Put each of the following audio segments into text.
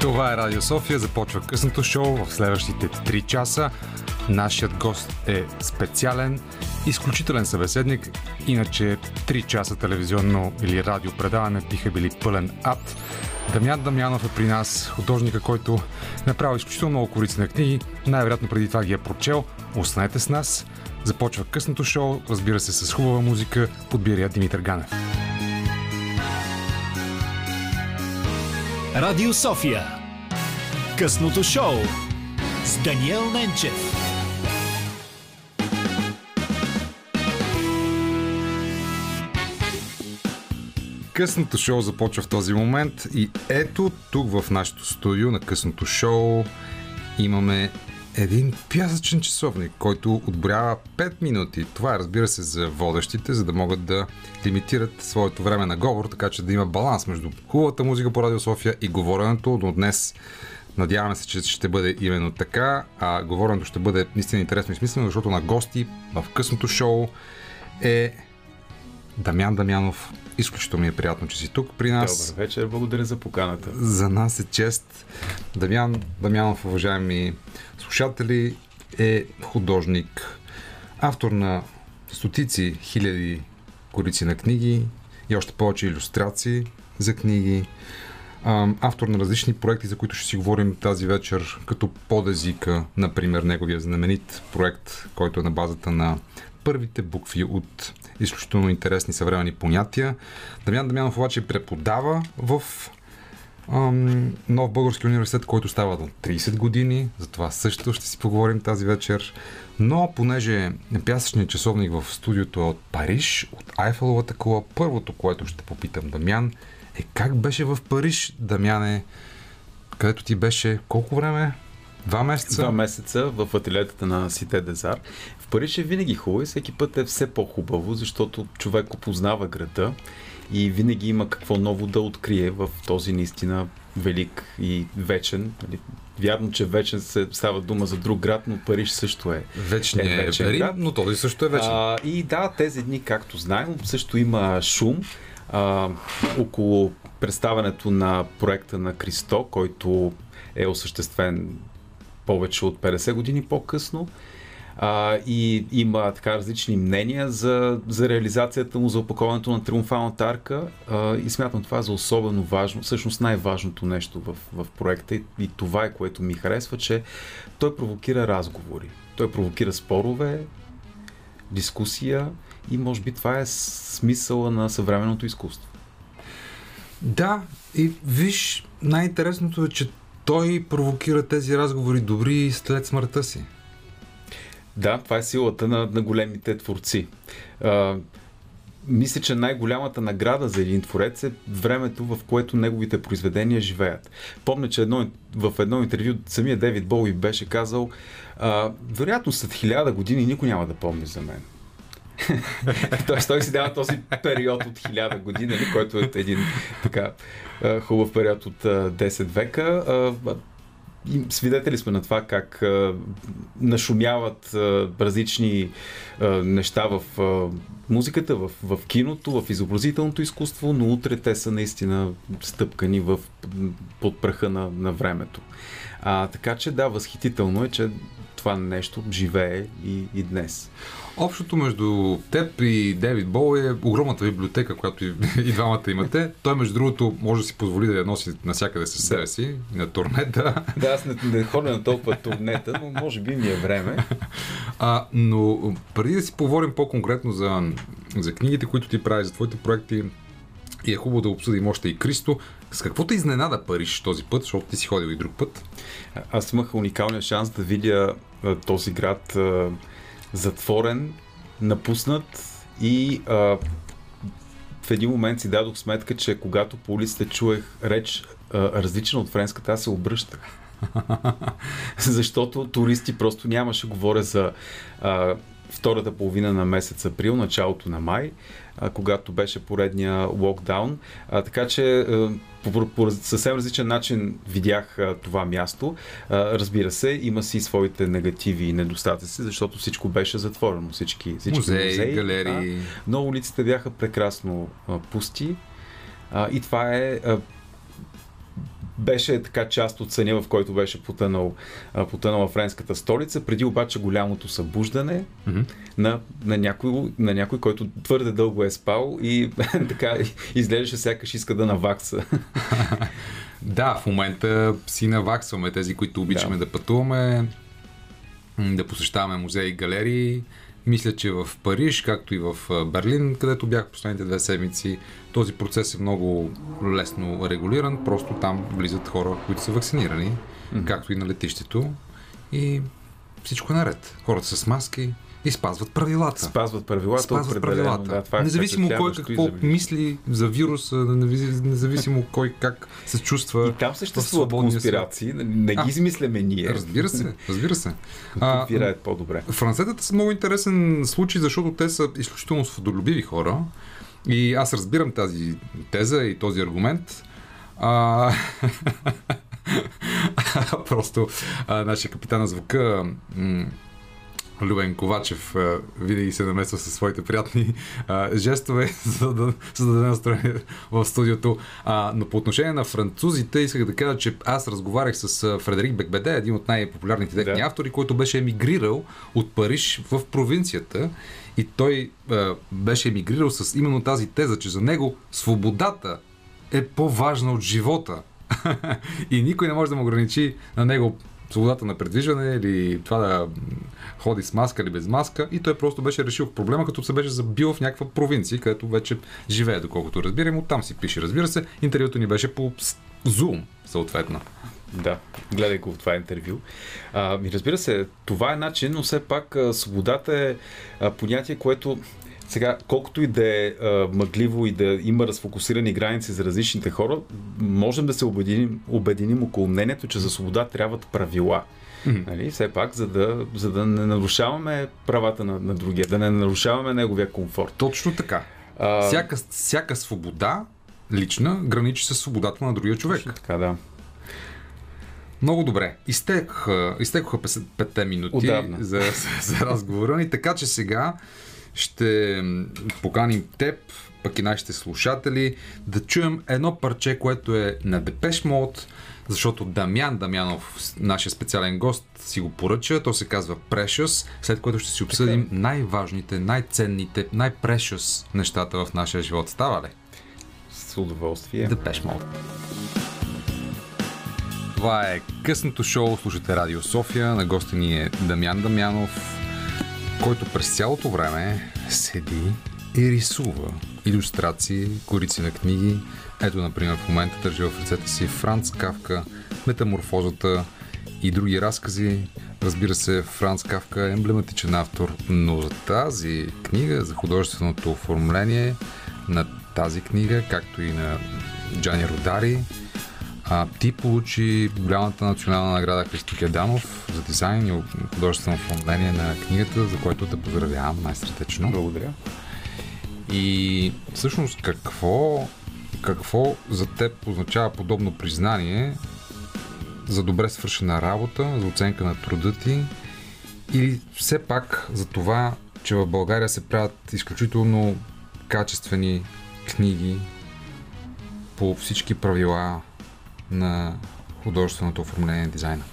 Това е Радио София. Започва късното шоу в следващите 3 часа. Нашият гост е специален, изключителен събеседник. Иначе 3 часа телевизионно или радио предаване биха били пълен ад. Дамян Дамянов е при нас, художника, който направи изключително много корици на книги. Най-вероятно преди това ги е прочел. Останете с нас. Започва късното шоу, разбира се, с хубава музика. Подбира Димитър Ганев. Радио София. Късното шоу с Даниел Ненчев. Късното шоу започва в този момент и ето тук в нашото студио на късното шоу имаме един пясъчен часовник, който отборява 5 минути. Това е, разбира се, за водещите, за да могат да лимитират своето време на говор, така че да има баланс между хубавата музика по Радио София и говоренето. Но днес надяваме се, че ще бъде именно така, а говоренето ще бъде наистина интересно и смислено, защото на гости в късното шоу е Дамян Дамянов. Изключително ми е приятно, че си тук при нас. Добър вечер, благодаря за поканата. За нас е чест. Дамян Дамянов, уважаеми слушатели, е художник, автор на стотици хиляди корици на книги и още повече иллюстрации за книги. Автор на различни проекти, за които ще си говорим тази вечер, като подезика, например, неговия знаменит проект, който е на базата на първите букви от изключително интересни съвременни понятия. Дамян Дамянов обаче преподава в ам, нов български университет, който става на 30 години. За това също ще си поговорим тази вечер. Но понеже пясъчният часовник в студиото е от Париж, от Айфеловата кола, първото, което ще попитам Дамян е как беше в Париж, Дамяне, където ти беше колко време? Два месеца? Два месеца в ателиетата на Сите Дезар. В Париж е винаги хубаво и всеки път е все по-хубаво, защото човек опознава града и винаги има какво ново да открие в този наистина велик и вечен. Нали, вярно, че вечен се става дума за друг град, но Париж също е. Вечният е, вечен е град, но този също е вечен. А, и да, тези дни, както знаем, също има шум а, около представянето на проекта на Кристо, който е осъществен повече от 50 години по-късно. А, и има така различни мнения за, за реализацията му, за опаковането на триумфалната арка. А, и смятам това за особено важно, всъщност най-важното нещо в, в проекта. И, и това е което ми харесва, че той провокира разговори, той провокира спорове, дискусия и може би това е смисъла на съвременното изкуство. Да, и виж, най-интересното е, че той провокира тези разговори добри след смъртта си. Да, това е силата на, на големите творци. А, мисля, че най-голямата награда за един творец е времето, в което неговите произведения живеят. Помня, че едно, в едно интервю самия Девид Боуи беше казал, а, вероятно след хиляда години никой няма да помни за мен. Тоест той си дава този период от хиляда години, нали, който е един така хубав период от 10 века. Свидетели сме на това как а, нашумяват а, различни а, неща в а, музиката, в, в киното, в изобразителното изкуство, но утре те са наистина стъпкани в, под праха на, на времето. А, така че да, възхитително е, че това нещо живее и, и днес. Общото между теб и Девид Бол е огромната библиотека, която и, и двамата имате. Той, между другото, може да си позволи да я носи навсякъде със себе си, на турнета. Да, аз не, не ходя на толкова турнета, но може би ми е време. А, но преди да си поговорим по-конкретно за, за книгите, които ти правиш, за твоите проекти, и е хубаво да обсъдим още и Кристо. С какво те изненада Париж този път, защото ти си ходил и друг път? Аз имах уникалния шанс да видя този град затворен, напуснат и а, в един момент си дадох сметка, че когато по улиците чуех реч а, различна от френската, аз се обръщах. Защото туристи просто нямаше. Говоря за а, втората половина на месец април, началото на май, а, когато беше поредния локдаун. А, така че а, по, по съвсем различен начин видях а, това място. А, разбира се, има си своите негативи и недостатъци, защото всичко беше затворено. Всички, всички музеи, музеи галерии. А, но улиците бяха прекрасно а, пусти. А, и това е а, беше така част от съня, в който беше потънал, потънала френската столица, преди обаче голямото събуждане mm-hmm. на, на, някой, на някой, който твърде дълго е спал и така изглеждаше сякаш иска да навакса. да, в момента си наваксваме тези, които обичаме да, да пътуваме, да посещаваме музеи и галерии. Мисля, че в Париж, както и в Берлин, където бях последните две седмици, този процес е много лесно регулиран. Просто там влизат хора, които са вакцинирани, mm-hmm. както и на летището. И всичко е наред. Хората са с маски, и спазват правилата. Спазват правилата. Спазват правилата. Да, това е независимо кой какво за мисли за вируса, независимо кой как се чувства. И там съществуват конспирации. Не ги измисляме ние. Разбира се, разбира се. А, по-добре. Францетата са много интересен случай, защото те са изключително свободолюбиви хора. И аз разбирам тази теза и този аргумент. А... Просто а, нашия капитан на звука м- Любен Ковачев винаги се намесва със своите приятни а, жестове, за да създаде настроение в студиото. А, но по отношение на французите, исках да кажа, че аз разговарях с Фредерик Бекбеде, един от най-популярните техни да. автори, който беше емигрирал от Париж в провинцията и той а, беше емигрирал с именно тази теза, че за него свободата е по-важна от живота. и никой не може да му ограничи на него свободата на предвижване или това да ходи с маска или без маска и той просто беше решил проблема, като се беше забил в някаква провинция, където вече живее, доколкото разбирам. Оттам си пише. Разбира се, интервюто ни беше по Zoom, съответно. Да, гледай го в това интервю. А, ми разбира се, това е начин, но все пак свободата е а, понятие, което сега, колкото и да е а, мъгливо и да има разфокусирани граници за различните хора, можем да се обединим, обединим около мнението, че за свобода трябват правила. Mm-hmm. Нали? Все пак, за да, за да не нарушаваме правата на, на другия, да не нарушаваме неговия комфорт. Точно така. А... Всяка, всяка свобода лична граничи с свободата на другия човек. Точно така, да. Много добре. Изтекоха, изтекоха 5 минути за, за разговора ни, така че сега ще поканим теб, пък и нашите слушатели, да чуем едно парче, което е на Депеш Мод, защото Дамян Дамянов, нашия специален гост, си го поръча. То се казва Precious, след което ще си обсъдим така. най-важните, най-ценните, най-precious нещата в нашия живот. Става ли? С удоволствие. Депеш Мод. Това е късното шоу. Слушате Радио София. На гости ни е Дамян Дамянов, който през цялото време седи и рисува иллюстрации, корици на книги. Ето, например, в момента държи в ръцете си Франц Кавка, Метаморфозата и други разкази. Разбира се, Франц Кавка е емблематичен автор, но за тази книга, за художественото оформление на тази книга, както и на Джани Родари, а, ти получи голямата национална награда Христо Кеданов за дизайн и художествено оформление на книгата, за което те поздравявам най-сърдечно. Благодаря. И всъщност какво, какво за теб означава подобно признание за добре свършена работа, за оценка на труда ти или все пак за това, че в България се правят изключително качествени книги по всички правила, на художественото оформление и дизайна.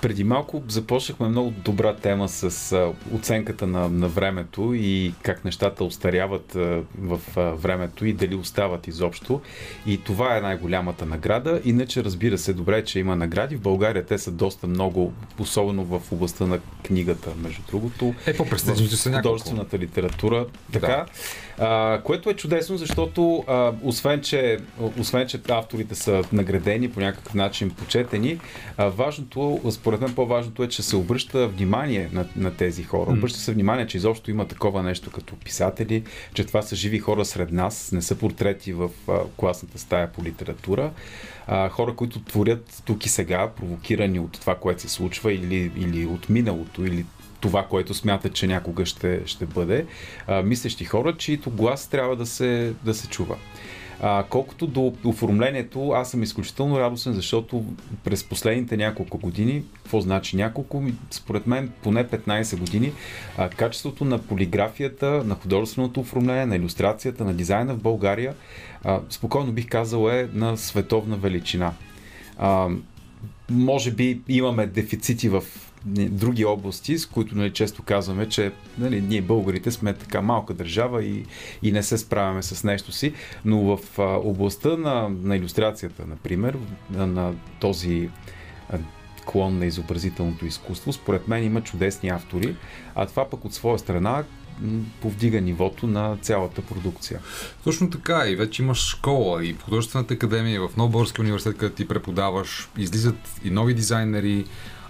Преди малко започнахме много добра тема с оценката на, на времето и как нещата остаряват в времето и дали остават изобщо. И това е най-голямата награда. Иначе, разбира се, добре, че има награди. В България те са доста много, особено в областта на книгата, между другото. Е, по-престижните са няколко. Художествената литература. Така. Да. А, което е чудесно, защото а, освен, че, освен, че авторите са наградени по някакъв начин, почетени, а, важното, според мен по-важното е, че се обръща внимание на, на тези хора. Обръща се внимание, че изобщо има такова нещо като писатели, че това са живи хора сред нас, не са портрети в а, класната стая по литература. А, хора, които творят тук и сега, провокирани от това, което се случва или, или от миналото, или това, което смятат, че някога ще, ще бъде. А, мислещи хора, чието глас трябва да се, да се чува. А, колкото до оформлението, аз съм изключително радостен, защото през последните няколко години, какво значи няколко, според мен поне 15 години, а, качеството на полиграфията, на художественото оформление, на иллюстрацията, на дизайна в България, а, спокойно бих казал е на световна величина. А, може би имаме дефицити в други области, с които нали, често казваме, че нали, ние българите сме така малка държава и, и не се справяме с нещо си, но в а, областта на, на иллюстрацията, например, на, на този клон на изобразителното изкуство, според мен има чудесни автори, а това пък от своя страна повдига нивото на цялата продукция. Точно така и вече имаш школа и в художествената академия, в Нов Български университет, където ти преподаваш, излизат и нови дизайнери,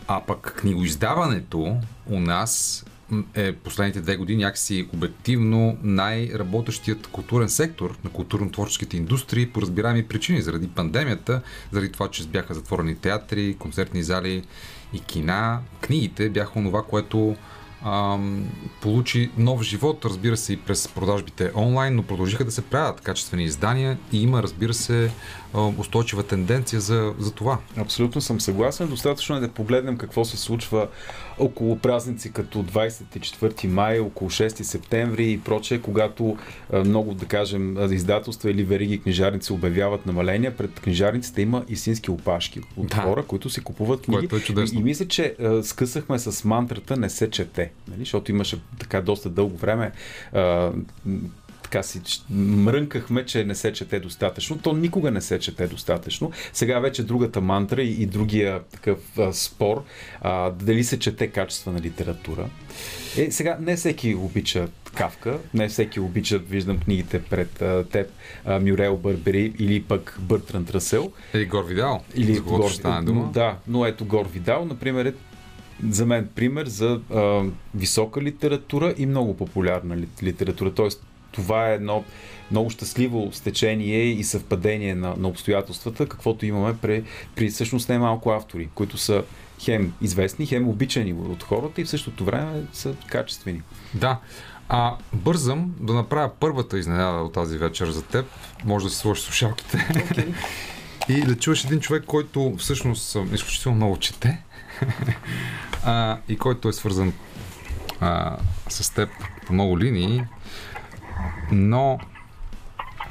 а пък книгоиздаването у нас е последните две години някакси обективно най-работещият културен сектор на културно-творческите индустрии по разбираеми причини, заради пандемията, заради това, че бяха затворени театри, концертни зали и кина. Книгите бяха онова, което ам, получи нов живот, разбира се, и през продажбите онлайн, но продължиха да се правят качествени издания и има, разбира се, устойчива тенденция за, за това. Абсолютно съм съгласен. Достатъчно е да погледнем какво се случва около празници като 24 май, около 6 септември и прочее, когато много, да кажем, издателства или вериги книжарници обявяват намаления, пред книжарниците има истински опашки от да. хора, които си купуват книги. Което е и, и мисля, че скъсахме с мантрата не се чете, нали? защото имаше така доста дълго време така си мрънкахме, че не се чете достатъчно. То никога не се чете достатъчно. Сега вече другата мантра и, и другия такъв а, спор, а, дали се чете качествена литература. Е, сега не всеки обича Кавка, не всеки обича, виждам книгите пред а, теб, а, Мюрел Бърбери или пък Бъртран Трасел. Или Гор Видал. Или Гор, дума. Да, но ето Гор Видал, например, е за мен пример за а, висока литература и много популярна литература. Тоест, това е едно много щастливо стечение и съвпадение на, на обстоятелствата, каквото имаме при, при всъщност не малко автори, които са хем известни, хем обичани от хората и в същото време са качествени. Да. А бързам да направя първата изненада от тази вечер за теб. Може да си сложиш слушалките. Okay. и да чуеш един човек, който всъщност изключително много чете а, и който е свързан а, с теб по много линии но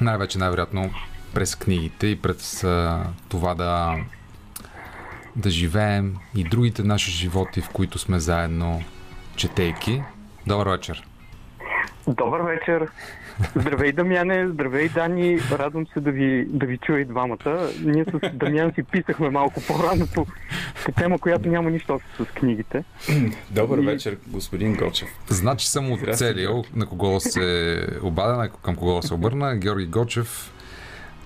най-вече най-вероятно през книгите и през а, това да, да живеем и другите наши животи, в които сме заедно, четейки. Добър вечер! Добър вечер! Здравей, Дамяне! Здравей, Дани! Радвам се да ви, да ви чуя и двамата. Ние с Дамян си писахме малко по-рано по, по тема, която няма нищо общо с книгите. Добър и... вечер, господин Гочев. Значи съм оцелил на кого се обадя, към кого се обърна. Георги Гочев,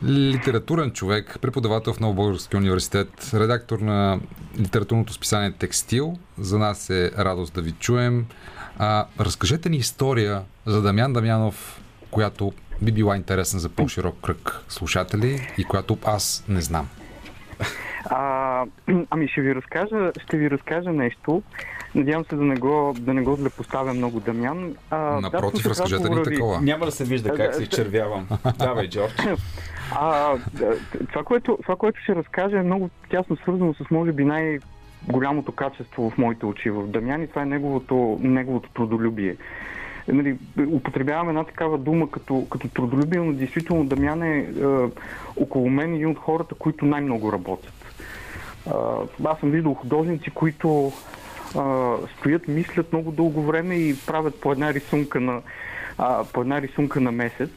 литературен човек, преподавател в Нов Български университет, редактор на литературното списание Текстил. За нас е радост да ви чуем. А, разкажете ни история за Дамян Дамянов, която би била интересна за по-широк кръг слушатели и която аз не знам. А, ами ще ви разкажа, ще ви разкажа нещо. Надявам се да не го, да не го злепоставя много Дамян. А, Напротив, да, разкажете ни такова. Няма да се вижда как се изчервявам. Давай, Джордж. А, това, което, това, което ще разкажа е много тясно свързано с, може би, най- голямото качество в моите очи в Дамян и това е неговото, неговото трудолюбие. Нали, употребяваме една такава дума като, като трудолюбие, но действително Дамян е, е около мен един от хората, които най-много работят. Е, аз съм виждал художници, които е, стоят, мислят много дълго време и правят по една рисунка на, е, по една рисунка на месец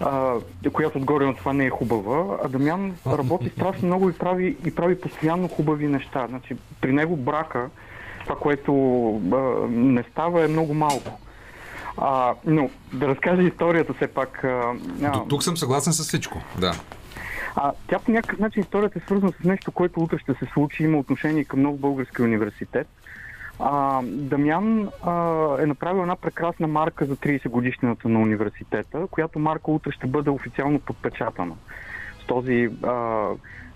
а, която отгоре на това не е хубава. А Дамян работи страшно много и прави, и прави постоянно хубави неща. Значи, при него брака, това, което а, не става, е много малко. А, но да разкажа историята все пак. А, До тук съм съгласен с всичко, да. А, тя по някакъв начин историята е свързана с нещо, което утре ще се случи, има отношение към Нов Български университет. А, Дамян а, е направил една прекрасна марка за 30 годишнината на университета, която марка утре ще бъде официално подпечатана. С този а,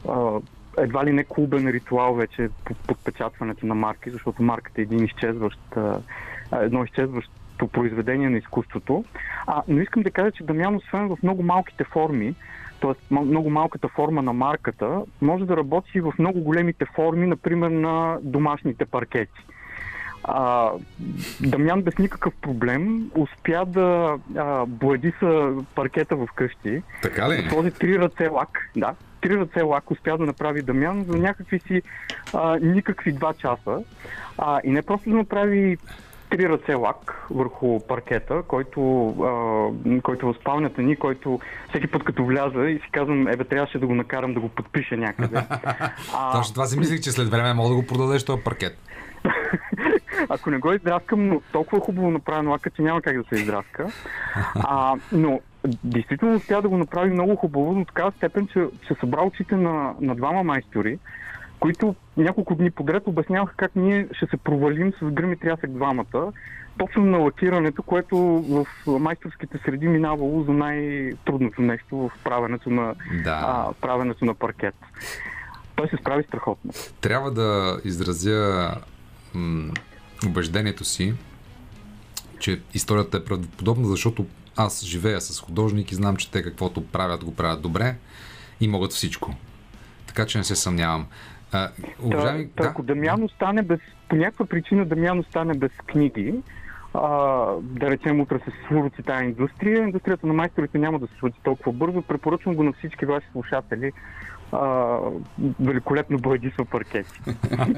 а, едва ли не клубен ритуал вече по подпечатването на марки, защото марката е един изчезващ, а, едно изчезващо произведение на изкуството. А, но искам да кажа, че Дамян, освен в много малките форми, т.е. много малката форма на марката, може да работи в много големите форми, например на домашните паркети. А, Дамян без никакъв проблем успя да а, бладиса паркета в къщи. Така ли? Този три ръце лак, да, три ръце лак успя да направи Дамян за някакви си а, никакви два часа. А, и не просто да направи три ръце лак върху паркета, който, а, който в спалнята ни, който всеки път като вляза и си казвам, ебе, трябваше да го накарам да го подпише някъде. А... Точно това си мислих, че след време мога да го продадеш този паркет. Ако не го издраскам, но толкова хубаво направено лака, че няма как да се издраска. А, но действително успя да го направи много хубаво, до такава степен, че, че събра очите на, на двама майстори, които няколко дни подред обясняваха как ние ще се провалим с гръм и трясък двамата, точно на лакирането, което в майсторските среди минавало за най-трудното нещо в правенето на, Да. а, правенето на паркет. Той се справи страхотно. Трябва да изразя м- убеждението си, че историята е правдоподобна, защото аз живея с художник и знам, че те каквото правят, го правят добре и могат всичко. Така че не се съмнявам. А, уважаеми, Та, да, ако Дамян остане без, по някаква причина Дамян остане без книги, а, да речем утре се свурци тази индустрия, индустрията на майсторите няма да се случи толкова бързо. Препоръчвам го на всички ваши слушатели. А, великолепно бойдисва паркети.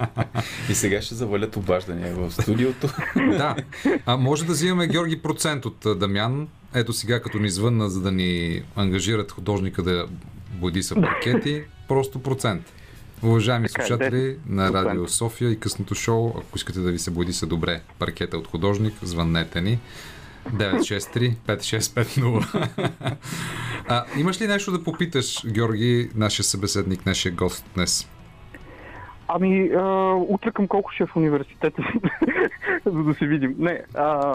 И сега ще завалят обаждания в студиото. да. А, може да взимаме Георги процент от Дамян. Ето сега, като ни звънна, за да ни ангажират художника да бойдиса паркети, просто процент. Уважаеми Така е, слушатели на 10%. Радио София и късното шоу, ако искате да ви се бойдиса добре паркета от художник, звъннете ни. 963-5650. а, имаш ли нещо да попиташ, Георги, нашия събеседник, нашия гост днес? Ами, а, утре към колко ще е в университета, за да се видим. Не, а,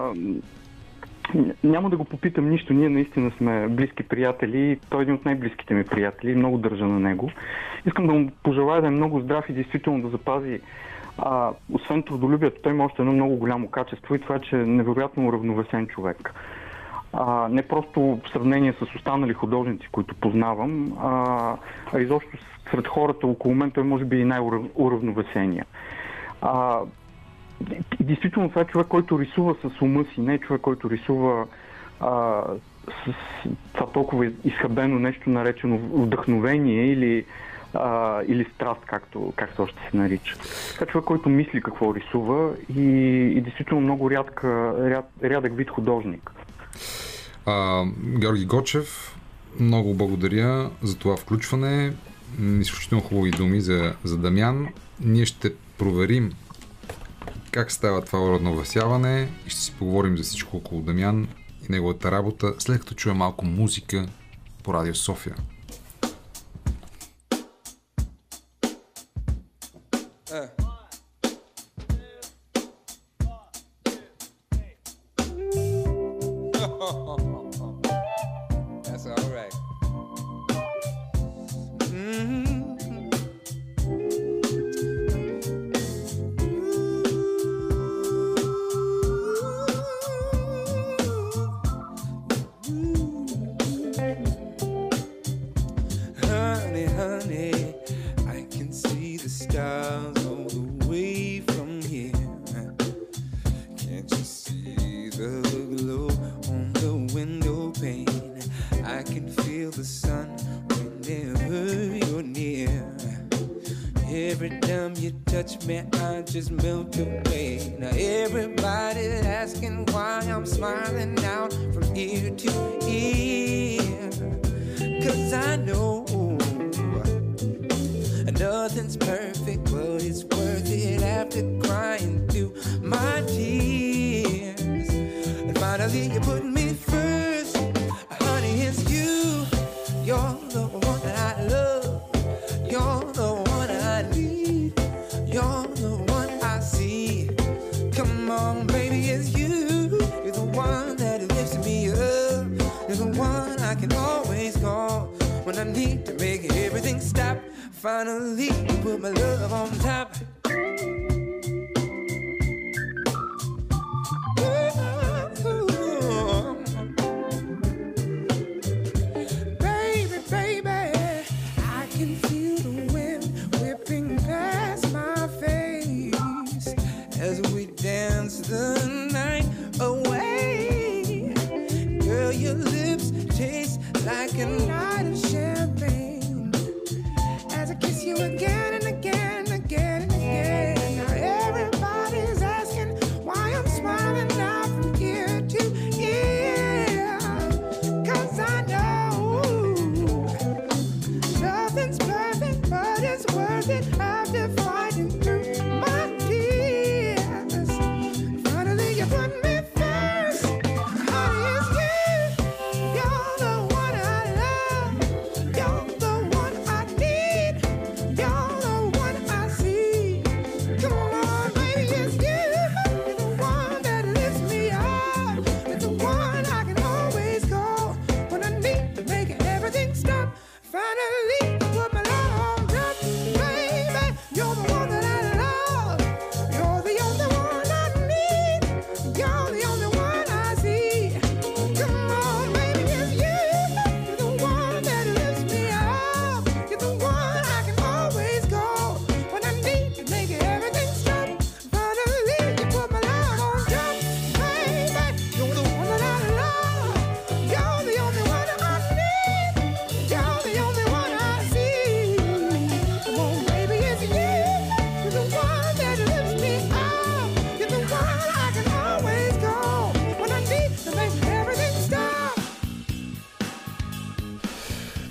няма да го попитам нищо. Ние наистина сме близки приятели. Той е един от най-близките ми приятели. Много държа на него. Искам да му пожелая да е много здрав и действително да запази а, освен трудолюбието, той има още едно много голямо качество и това е, че е невероятно уравновесен човек. А, не просто в сравнение с останали художници, които познавам, а, а изобщо сред хората около мен той може би и най-уравновесения. А, и действително това е човек, който рисува с ума си, не е човек, който рисува а, с това толкова изхабено нещо, наречено вдъхновение или, а, или страст, както, както още се нарича. Това е човек, който мисли какво рисува и, и действително много рядка, ряд, рядък вид художник. А, Георги Гочев, много благодаря за това включване. Изключително хубави думи за, за Дамян. Ние ще проверим как става това уравновесяване и ще си поговорим за всичко около Дамян и неговата работа, след като чуем малко музика по Радио София.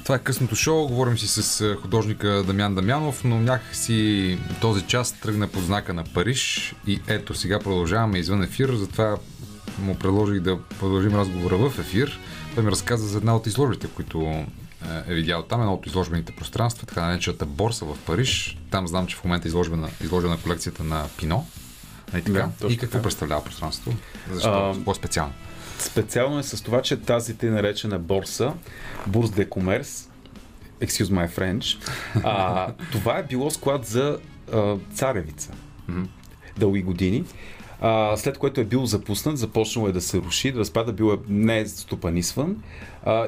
Това е късното шоу. Говорим си с художника Дамян Дамянов, но някакси този час тръгна под знака на Париж и ето сега продължаваме извън ефир, затова му предложих да продължим разговора в ефир. Той ми разказа за една от изложбите, които е, видял там, едно от изложбените пространства, така наречената борса в Париж. Там знам, че в момента е изложбена, изложена колекцията на Пино. Нали така? Да, и какво така. представлява пространството? Защо? А, По-специално. Специално е с това, че тази те наречена борса, Бурс де Комерс, excuse my French, а, това е било склад за а, царевица. Дълги години. А, след което е бил запуснат, започнало е да се руши, да разпада, бил е не стопанисван.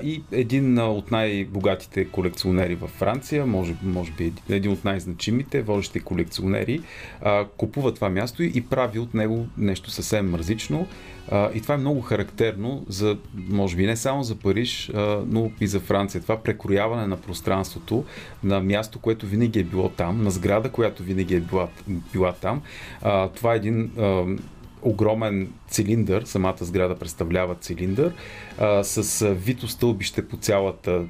И един от най-богатите колекционери във Франция, може, може би един- от най-значимите, водещи колекционери, а, купува това място и, прави от него нещо съвсем мързично. А, и това е много характерно за, може би не само за Париж, а, но и за Франция. Това прекрояване на пространството, на място, което винаги е било там, на сграда, която винаги е била, била там. А, това е един а, огромен цилиндър, самата сграда представлява цилиндър, а, с вито стълбище по цялата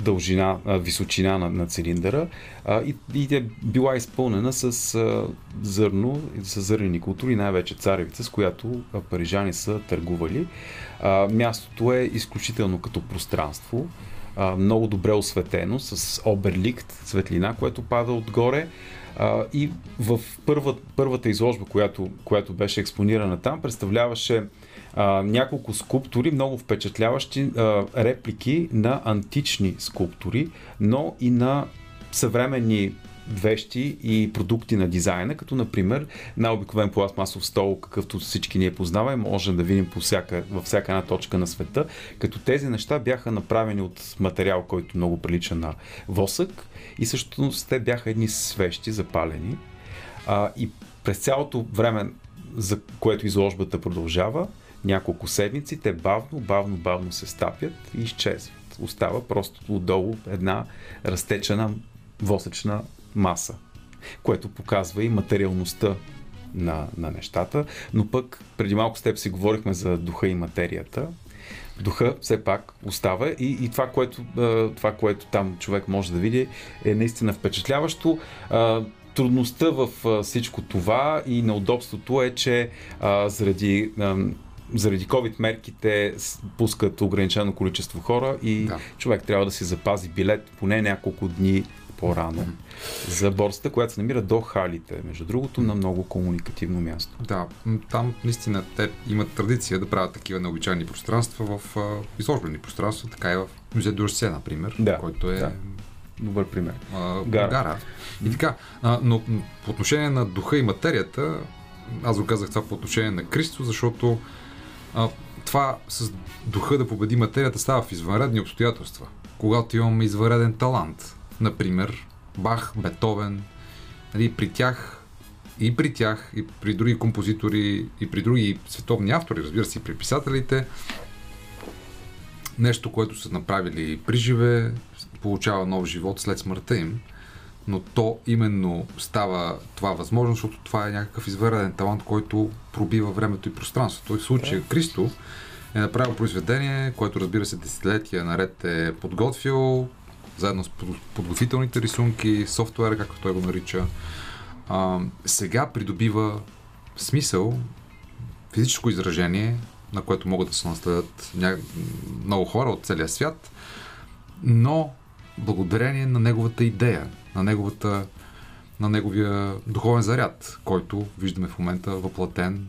дължина, а, височина на, на цилиндъра а, и, и е била изпълнена с а, зърно, с зърнени култури, най-вече царевица, с която парижани са търгували. А, мястото е изключително като пространство, а, много добре осветено, с оберликт, светлина, което пада отгоре. И в първа, първата изложба, която, която беше експонирана там, представляваше а, няколко скулптури, много впечатляващи а, реплики на антични скулптури, но и на съвременни вещи и продукти на дизайна, като например на обикновен пластмасов стол, какъвто всички ние познаваме, можем да видим по всяка, във всяка една точка на света, като тези неща бяха направени от материал, който много прилича на восък и също те бяха едни свещи, запалени. А, и през цялото време, за което изложбата продължава, няколко седмици, те бавно, бавно, бавно се стапят и изчезват. Остава просто отдолу една разтечена восъчна маса, което показва и материалността на, на нещата, но пък преди малко с теб си говорихме за духа и материята. Духа все пак остава и, и това, което, това, което там човек може да види е наистина впечатляващо. Трудността в всичко това и неудобството е, че заради заради COVID мерките пускат ограничено количество хора и Да. човек трябва да си запази билет поне няколко дни по-рано за борсата, която се намира до халите, между другото, на много комуникативно място. Да, там наистина те имат традиция да правят такива необичайни пространства в изложбени пространства, така и в музей Дурсе, например, Да, който е да. Добър пример. а, Гара. гара. И така, а, но по отношение на духа и материята, аз го казах това по отношение на Кристо, защото а, това с духа да победи материята става в извънредни обстоятелства. Когато имаме извънреден талант, например Бах, Бетовен, нали, при тях и при тях, и при други композитори, и при други световни автори, разбира се, и при писателите, нещо, което са направили при живе, получава нов живот след смъртта им, но то именно става това възможно, защото това е някакъв извънреден талант, който пробива времето и пространството. И в случая Кристо е направил произведение, което разбира се десетилетия наред е подготвил, заедно с под- подготвителните рисунки, софтуера, както той го нарича. А, сега придобива смисъл, физическо изражение, на което могат да се наследят ня... много хора от целия свят, но благодарение на неговата идея, на, неговата, на неговия духовен заряд, който виждаме в момента въплатен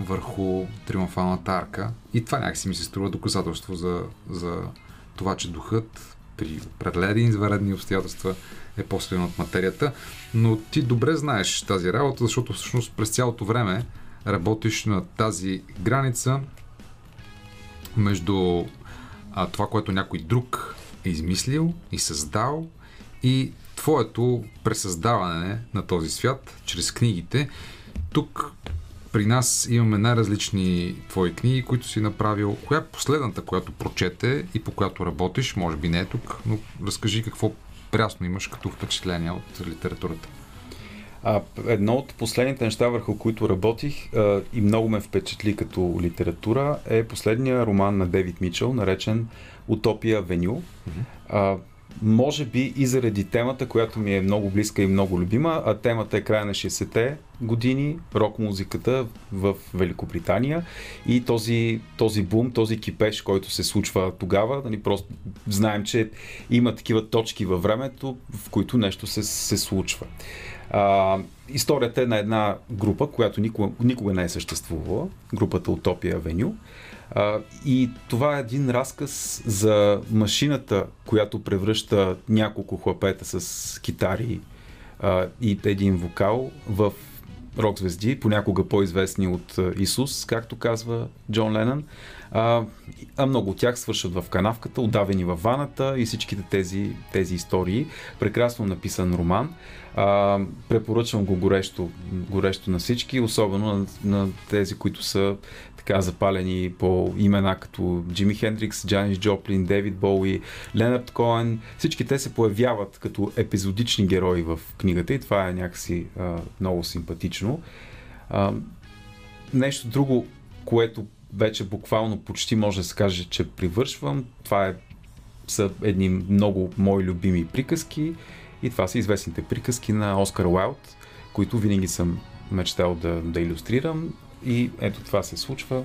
върху триумфалната арка. И това някакси ми се струва доказателство за, за това, че духът при определени изваредни обстоятелства е по-силен от материята. Но ти добре знаеш тази работа, защото всъщност през цялото време работиш на тази граница между а, това, което някой друг е измислил и създал и твоето пресъздаване на този свят чрез книгите. Тук при нас имаме най-различни твои книги, които си направил. Коя е последната, която прочете и по която работиш? Може би не е тук, но разкажи какво прясно имаш като впечатление от литературата. А едно от последните неща, върху които работих а, и много ме впечатли като литература, е последния роман на Девид Мичел, наречен Утопия Веню. А, може би и заради темата, която ми е много близка и много любима, а темата е края на 60-те години, рок-музиката в Великобритания и този, този бум, този кипеш, който се случва тогава, нали, просто знаем, че има такива точки във времето, в които нещо се, се случва. А, историята е на една група, която никога, никога не е съществувала, групата Утопия Авеню. И това е един разказ за машината, която превръща няколко хлапета с китари и един вокал в рок звезди, понякога по-известни от Исус, както казва Джон Ленън. А, а много от тях свършат в канавката, удавени във ваната и всичките тези, тези истории. Прекрасно написан роман. А, препоръчвам го горещо, горещо на всички, особено на, на тези, които са така запалени по имена като Джими Хендрикс, Джанис Джоплин, Дейвид Боуи, Ленард Коен. Всички те се появяват като епизодични герои в книгата и това е някакси а, много симпатично. А, нещо друго, което вече буквално почти може да се каже, че привършвам, това е, са едни много мои любими приказки и това са известните приказки на Оскар Уайлд, които винаги съм мечтал да, да иллюстрирам и ето това се случва.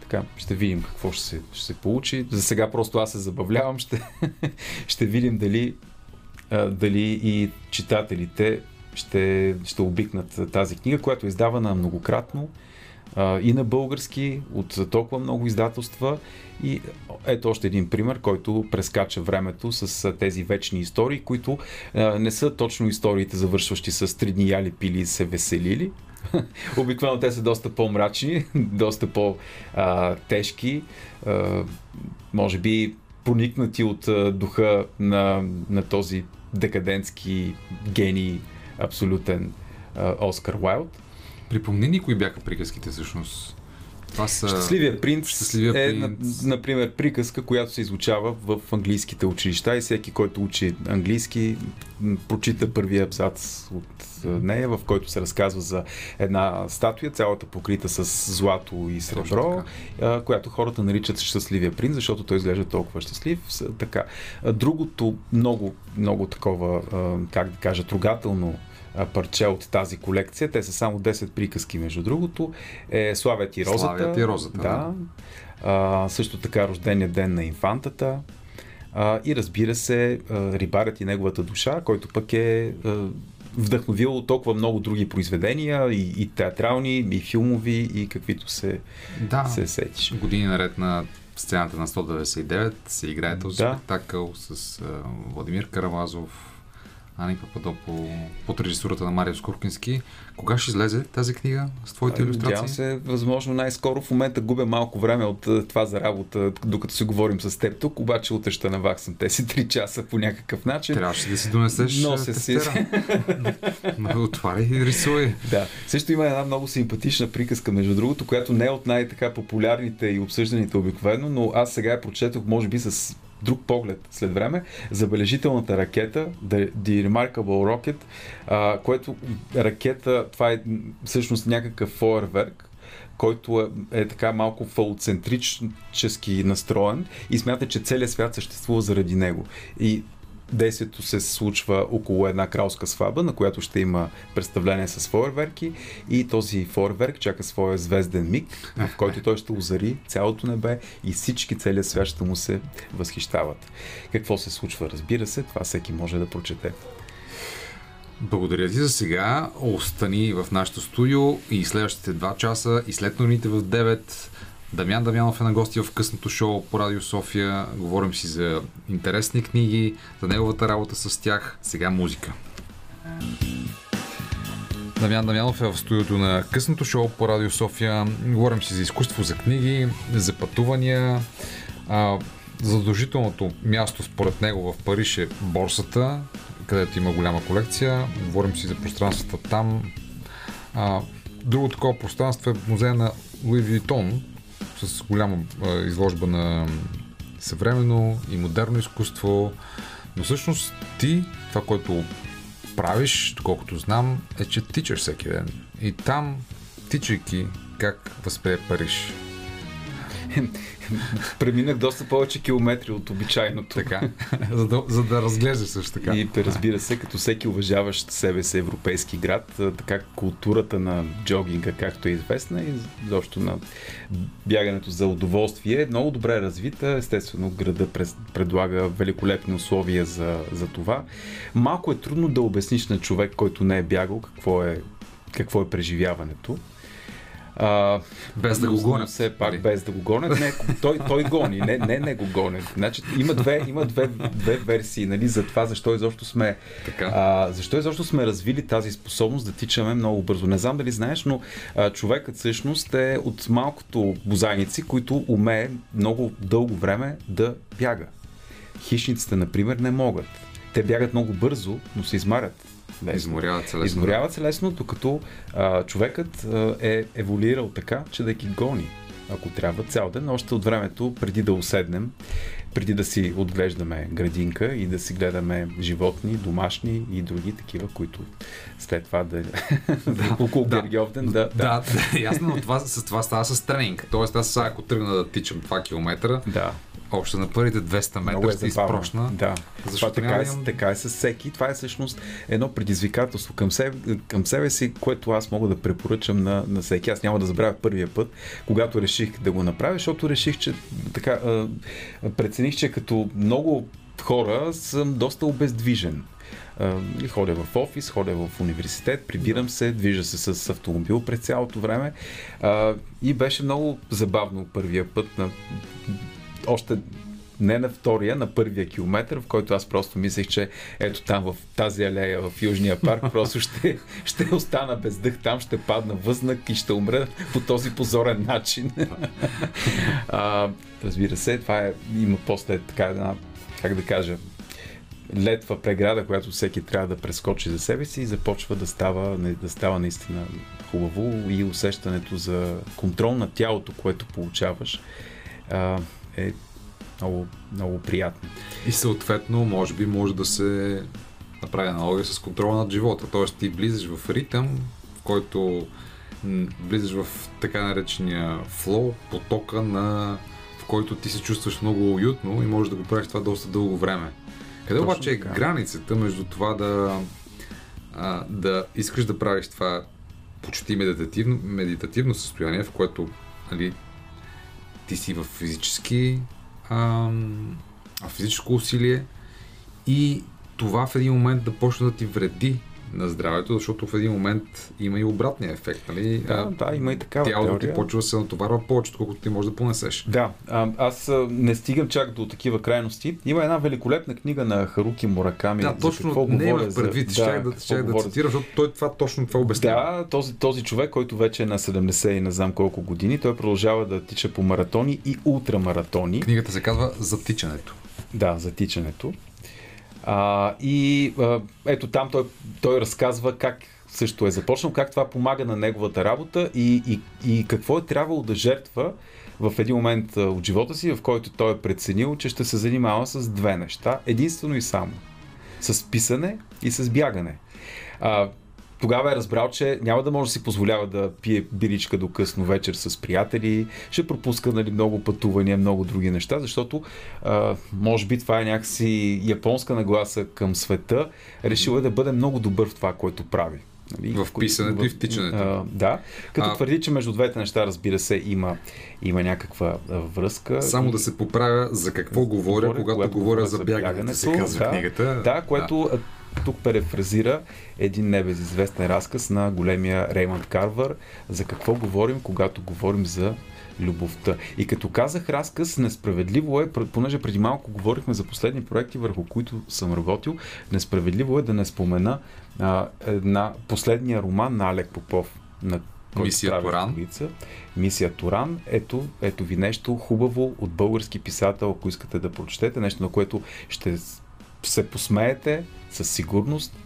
Така, ще видим какво ще се, ще се получи. За сега просто аз се забавлявам. Ще, ще видим дали, дали и читателите ще, ще обикнат тази книга, която е издавана многократно и на български от толкова много издателства. И ето още един пример, който прескача времето с тези вечни истории, които не са точно историите, завършващи с три дни яли, пили и се веселили, Обикновено те са доста по-мрачни, доста по-тежки, може би проникнати от духа на, на този декадентски гений, абсолютен Оскар Уайлд. Припомни ни кои бяха приказките всъщност. Това са... Щастливия принц Щастливия е, принц. например, приказка, която се изучава в английските училища и всеки, който учи английски, прочита първия абзац от нея, в който се разказва за една статуя, цялата покрита с злато и сребро, която хората наричат щастливия принц, защото той изглежда толкова щастлив. Така. Другото много, много такова, как да кажа, трогателно парче от тази колекция. Те са само 10 приказки, между другото. Е Славят и Розата. Славят и Розата, да. да. А, също така Рождения ден на инфантата. А, и разбира се, Рибарят и неговата душа, който пък е вдъхновил толкова много други произведения, и, и театрални, и филмови, и каквито се, да. се сетиш. Години наред на сцената на 199 се играе този да. спектакъл с Владимир Карамазов, Ани Пападопо под режисурата на Марио Скоркински. Кога ще излезе тази книга с твоите иллюстрации? Надявам се, възможно най-скоро. В момента губя малко време от това за работа, докато си говорим с теб тук, обаче утре ще наваксам тези 3 часа по някакъв начин. Трябваше да си донесеш Нося си. Отваряй и рисуй. Да. Също има една много симпатична приказка, между другото, която не е от най-така популярните и обсъжданите обикновено, но аз сега я прочетох, може би с друг поглед след време, забележителната ракета, The, Remarkable Rocket, а, което ракета, това е всъщност някакъв фойерверк, който е, е така малко фалоцентрически настроен и смята, че целият свят съществува заради него. И Действието се случва около една кралска сваба, на която ще има представление с фойерверки и този фойерверк чака своя звезден миг, в който той ще озари цялото небе и всички целият свят ще му се възхищават. Какво се случва, разбира се, това всеки може да прочете. Благодаря ти за сега. Остани в нашото студио и следващите 2 часа и след новините в 9 Дамян Дамянов е на гости в късното шоу по Радио София. Говорим си за интересни книги, за неговата работа с тях. Сега музика. Дамян Дамянов е в студиото на късното шоу по Радио София. Говорим си за изкуство, за книги, за пътувания. А, задължителното място според него в Париж е борсата, където има голяма колекция. Говорим си за пространствата там. А, друго такова пространство е музея на Луи Витон, с голяма изложба на съвременно и модерно изкуство. Но всъщност ти, това, което правиш, доколкото знам, е, че тичаш всеки ден. И там, тичайки, как възприе Париж? Преминах доста повече километри от обичайното. Така. за, да, за да разглеждаш също така. И разбира се, като всеки уважаващ себе си европейски град, така културата на джогинга, както е известна и защо на бягането за удоволствие е много добре развита. Естествено, града през, предлага великолепни условия за, за това. Малко е трудно да обясниш на човек, който не е бягал, какво е, какво е преживяването. А, Без да го гонят. Все пак без да го гонят. Не, той, той гони, не, не, не го гонят. Значи, има две, има две, две версии нали, за това, защо изобщо сме Така. а, защо изобщо сме развили тази способност да тичаме много бързо? Не знам дали знаеш, но а, човекът всъщност е от малкото бозайници, които умее много дълго време да бяга. Хищниците, например, не могат. Те бягат много бързо, но се измарят. Лесно. Изморяват се лесно. Изморяват се лесно, докато а, човекът а, е еволюирал така, че да ги гони, ако трябва цял ден, още от времето, преди да уседнем, преди да си отглеждаме градинка и да си гледаме животни, домашни и други такива, които след това да... да около да. Гергьовден да, Да, да, ясно, но това, с това става с тренинг. Тоест, аз сега, ако тръгна да тичам 2 км, да. Още на първите 200 Много метра е ще изпрошна. Да. Защото това така, е, имам- така е с всеки. Това е всъщност едно предизвикателство към себе, към себе си, което аз мога да препоръчам на, на всеки. Аз няма да забравя първия път, когато реших да го направя, защото реших, че така, а, прецених, че като много хора съм доста обездвижен. И ходя в офис, ходя в университет, прибирам се, движа се с автомобил през цялото време. А, и беше много забавно първия път на още не на втория, на първия километр, в който аз просто мислех, че ето там в тази алея в Южния парк просто ще, ще остана без дъх там, ще падна възнак и ще умра по този позорен начин. а, разбира се, това е, има после така една, как да кажа, летва преграда, която всеки трябва да прескочи за себе си и започва да става, да става наистина хубаво и усещането за контрол на тялото, което получаваш, а, е много, много приятно. И съответно, може би, може да се направи аналогия с контрола над живота. Тоест, ти влизаш в ритъм, в който влизаш в така наречения флоу, потока на в който ти се чувстваш много уютно и можеш да го правиш това доста дълго време. Къде Точно обаче е така. границата между това да, а, да искаш да правиш това почти медитативно, медитативно състояние, в което нали, ти си в физически ам, физическо усилие. И това в един момент да почне да ти вреди на здравето, защото в един момент има и обратния ефект. Нали? Да, А, да, има и такава Тялото ти теория. почва да се натоварва повече, отколкото ти можеш да понесеш. Да, а, аз не стигам чак до такива крайности. Има една великолепна книга на Харуки Мураками. да, за какво точно не имах предвид, за... щях да, щях да говоря цитира, защото той това точно това обяснява. Да, този, този човек, който вече е на 70 и не знам колко години, той продължава да тича по маратони и ултрамаратони. Книгата се казва Затичането. Да, за тичането. А, и а, ето там той, той разказва как също е започнал, как това помага на неговата работа и, и, и какво е трябвало да жертва в един момент от живота си, в който той е преценил, че ще се занимава с две неща, единствено и само. С писане и с бягане. А, тогава е разбрал, че няма да може да си позволява да пие биричка до късно вечер с приятели, ще пропуска нали, много пътувания, много други неща, защото а, може би това е някакси японска нагласа към света. Решил е да бъде много добър в това, което прави. Нали, В писането и в тичането. А, да, като А- твърди, че между двете неща, разбира се, има, има някаква а, връзка. Само да се поправя за какво говоря, когато, говоря за бягането, се казва да, книгата. Да, което да. Тук перефразира един небезизвестен разказ на големия Реймонд Карвар за какво говорим, когато говорим за любовта. И като казах разказ, несправедливо е, понеже преди малко говорихме за последни проекти, върху които съм работил, несправедливо е да не спомена а, една, последния роман на Алек Попов, на Мисия Туран. Столица. Мисия Туран. Ето, ето ви нещо хубаво от български писател, ако искате да прочетете, нещо на което ще се посмеете със сигурност.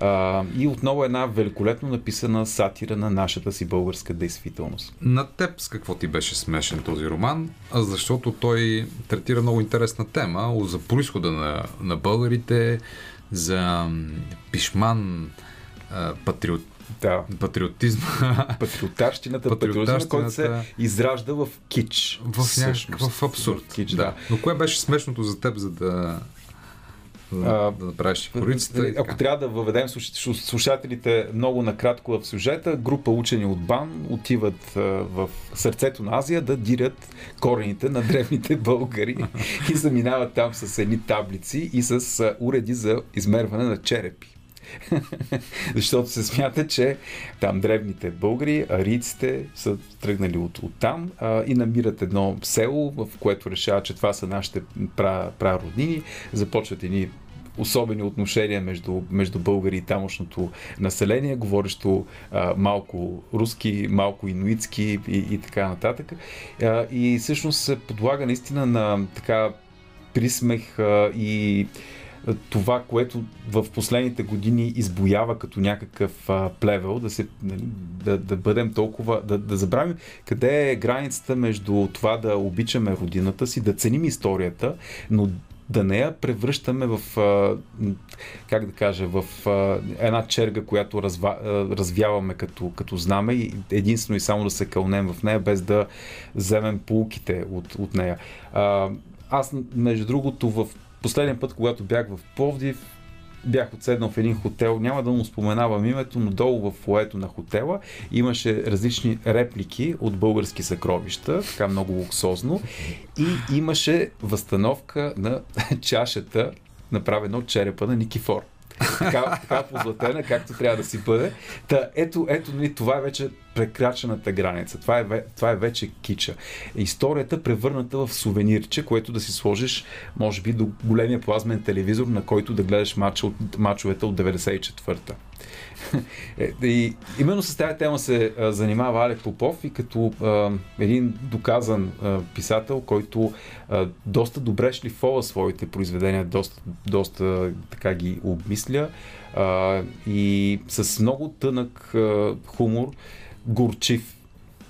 А, и отново една великолепно написана сатира на нашата си българска действителност. На теб с какво ти беше смешен този роман? Защото той третира много интересна тема за происхода на, на българите, за пишман, патриот, Да. патриотизма Патриотарщината, патриотизма, който се изражда в кич. в някакъв абсурд. В кич, да. да. Но кое беше смешното за теб, за да, за А, да направиш корицата? и Ако трябва да въведем слуш- слуш- слушателите много накратко в сюжета, група учени от БАН отиват в сърцето на Азия да дирят корените на древните българи и заминават там с едни таблици и с уреди за измерване на черепи. Защото се смята, че там древните българи, арийците са тръгнали от, от там а, и намират едно село, в което решават, че това са нашите пра, прароднини. Започват едни особени отношения между, между българи и тамошното население, говорещо а, малко руски, малко инуитски и, и така нататък. А, и всъщност се подлага наистина на така присмех а, и това, което в последните години избоява като някакъв а, плевел, да, се, нали, да, да бъдем толкова, да, да забравим къде е границата между това да обичаме родината си, да ценим историята, но да не я превръщаме в, как да кажа, в една черга, която разва, развяваме като, като знаме и единствено и само да се кълнем в нея, без да вземем полуките от, от нея. Аз, между другото, в последния път, когато бях в Пловдив, бях отседнал в един хотел, няма да му споменавам името, но долу в фоето на хотела имаше различни реплики от български съкровища, така много луксозно, и имаше възстановка на чашата, направена от черепа на Никифор. Така, така позлатена, както трябва да си бъде. Та, ето, ето нали, това е вече прекрачената граница. Това е, това е вече кича. Историята превърната в сувенирче, което да си сложиш, може би, до големия плазмен телевизор, на който да гледаш матча от, матчовете от 94-та. Е, И именно с тази тема се а, занимава Алек Попов и като а, един доказан а, писател, който а, доста добре шлифова своите произведения, доста, доста така ги обмисля а, и с много тънък а, хумор, горчив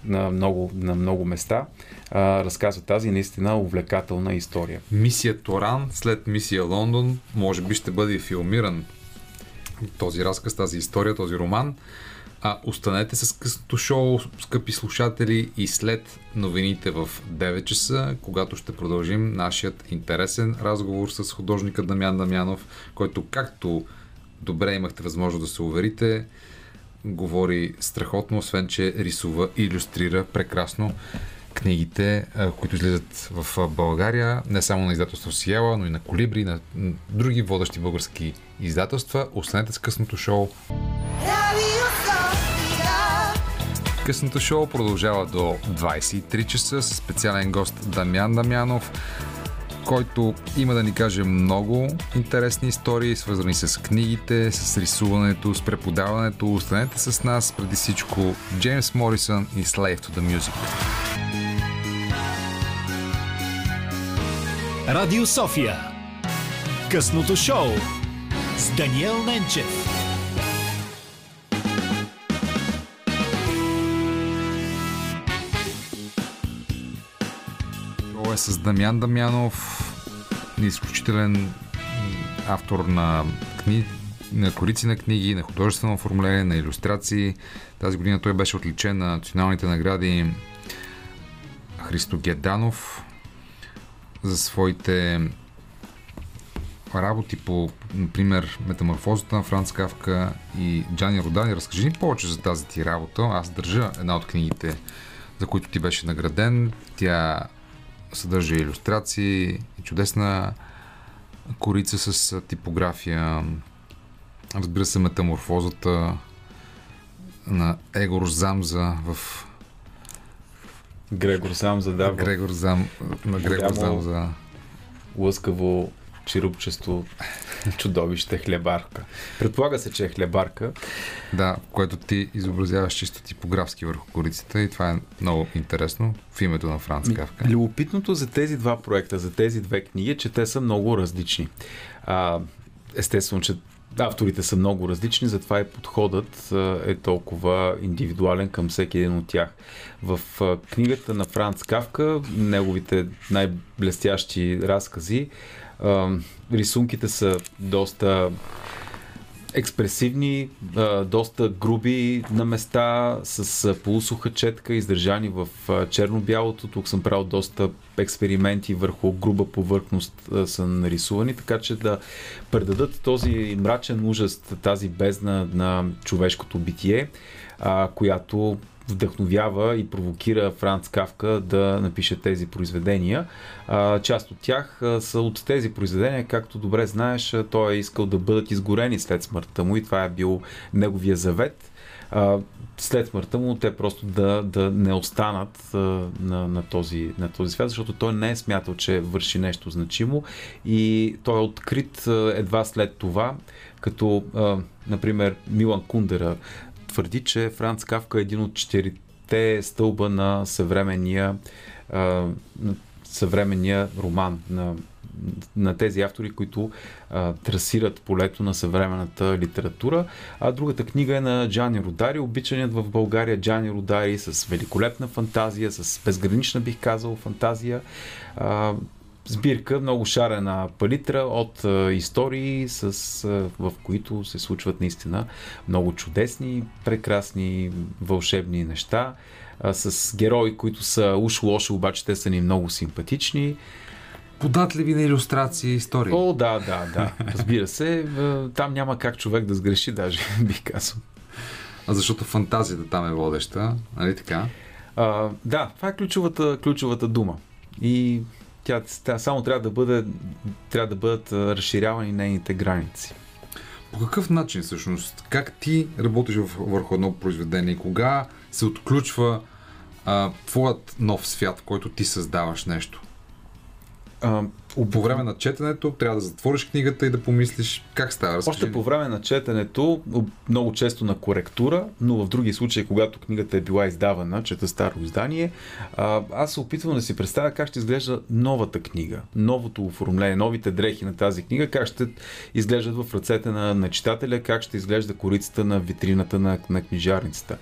на много, на много места, а, разказва тази наистина увлекателна история. Мисия Торан след мисия Лондон може би ще бъде филмиран този разказ, тази история, този роман. А останете с късното шоу, скъпи слушатели, и след новините в 9 часа, когато ще продължим нашият интересен разговор с художника Дамян Дамянов, който както добре имахте възможност да се уверите, говори страхотно, освен че рисува и иллюстрира прекрасно книгите, които излизат в България, не само на издателство Сиела, но и на Колибри, на други водещи български издателства. Останете с късното шоу. Късното шоу продължава до 23 часа с специален гост Дамян Дамянов, който има да ни каже много интересни истории, свързани с книгите, с рисуването, с преподаването. Останете с нас преди всичко Джеймс Морисън и Slave to the Music. Радио София. Късното шоу с Даниел Ненчев. Шоу е с Дамян Дамянов, изключителен автор на книги, на корици на книги, на художествено оформление, на иллюстрации. Тази година той беше отличен на националните награди Христо Геданов за своите работи по, например, Метаморфозата на Франц Кавка и Джани Родани. Разкажи ни повече за тази ти работа. Аз държа една от книгите, за които ти беше награден. Тя съдържа иллюстрации и чудесна корица с типография. Разбира се, метаморфозата на Егор Замза в Грегор сам задава Грегор Зам, на Грегор Голямо- Замза. лъскаво чирупчесто чудовище хлебарка. Предполага се, че е хлебарка. Да, което ти изобразяваш чисто типографски върху корицата и това е много интересно в името на Франц Кавка. Любопитното за тези два проекта, за тези две книги, е, че те са много различни. А, естествено, че авторите са много различни, затова и подходът е толкова индивидуален към всеки един от тях. В книгата на Франц Кавка, неговите най-блестящи разкази, рисунките са доста експресивни, доста груби на места, с полусуха четка, издържани в черно-бялото. Тук съм правил доста експерименти върху груба повърхност са нарисувани, така че да предадат този мрачен ужас, тази бездна на човешкото битие, която вдъхновява и провокира Франц Кавка да напише тези произведения. Част от тях са от тези произведения, както добре знаеш, той е искал да бъдат изгорени след смъртта му и това е бил неговия завет. След смъртта му те просто да, да не останат на, на, този, на този свят, защото той не е смятал, че върши нещо значимо и той е открит едва след това, като, например, Милан Кундера твърди, че Франц Кавка е един от четирите стълба на съвременния, а, съвременния роман, на, на тези автори, които а, трасират полето на съвременната литература. А другата книга е на Джани Родари, обичаният в България Джани Родари с великолепна фантазия, с безгранична бих казал фантазия. А, сбирка, много шарена палитра от истории, с, в които се случват наистина много чудесни, прекрасни, вълшебни неща, с герои, които са уж лоши, обаче те са ни много симпатични. Податливи на иллюстрации, истории. О, да, да, да. Разбира се, там няма как човек да сгреши, даже бих казал. А защото фантазията там е водеща, нали така? А, да, това е ключовата, ключовата дума. И тя, тя само трябва да, бъде, трябва да бъдат разширявани нейните граници. По какъв начин всъщност? Как ти работиш върху едно произведение? Кога се отключва а, твоят нов свят, в който ти създаваш нещо? А, По време на четенето трябва да затвориш книгата и да помислиш как става. Разкажи Още по време на четенето, много често на коректура, но в други случаи, когато книгата е била издавана, чета старо издание, аз се опитвам да си представя как ще изглежда новата книга, новото оформление, новите дрехи на тази книга, как ще изглеждат в ръцете на, на читателя, как ще изглежда корицата на витрината на, на книжарницата.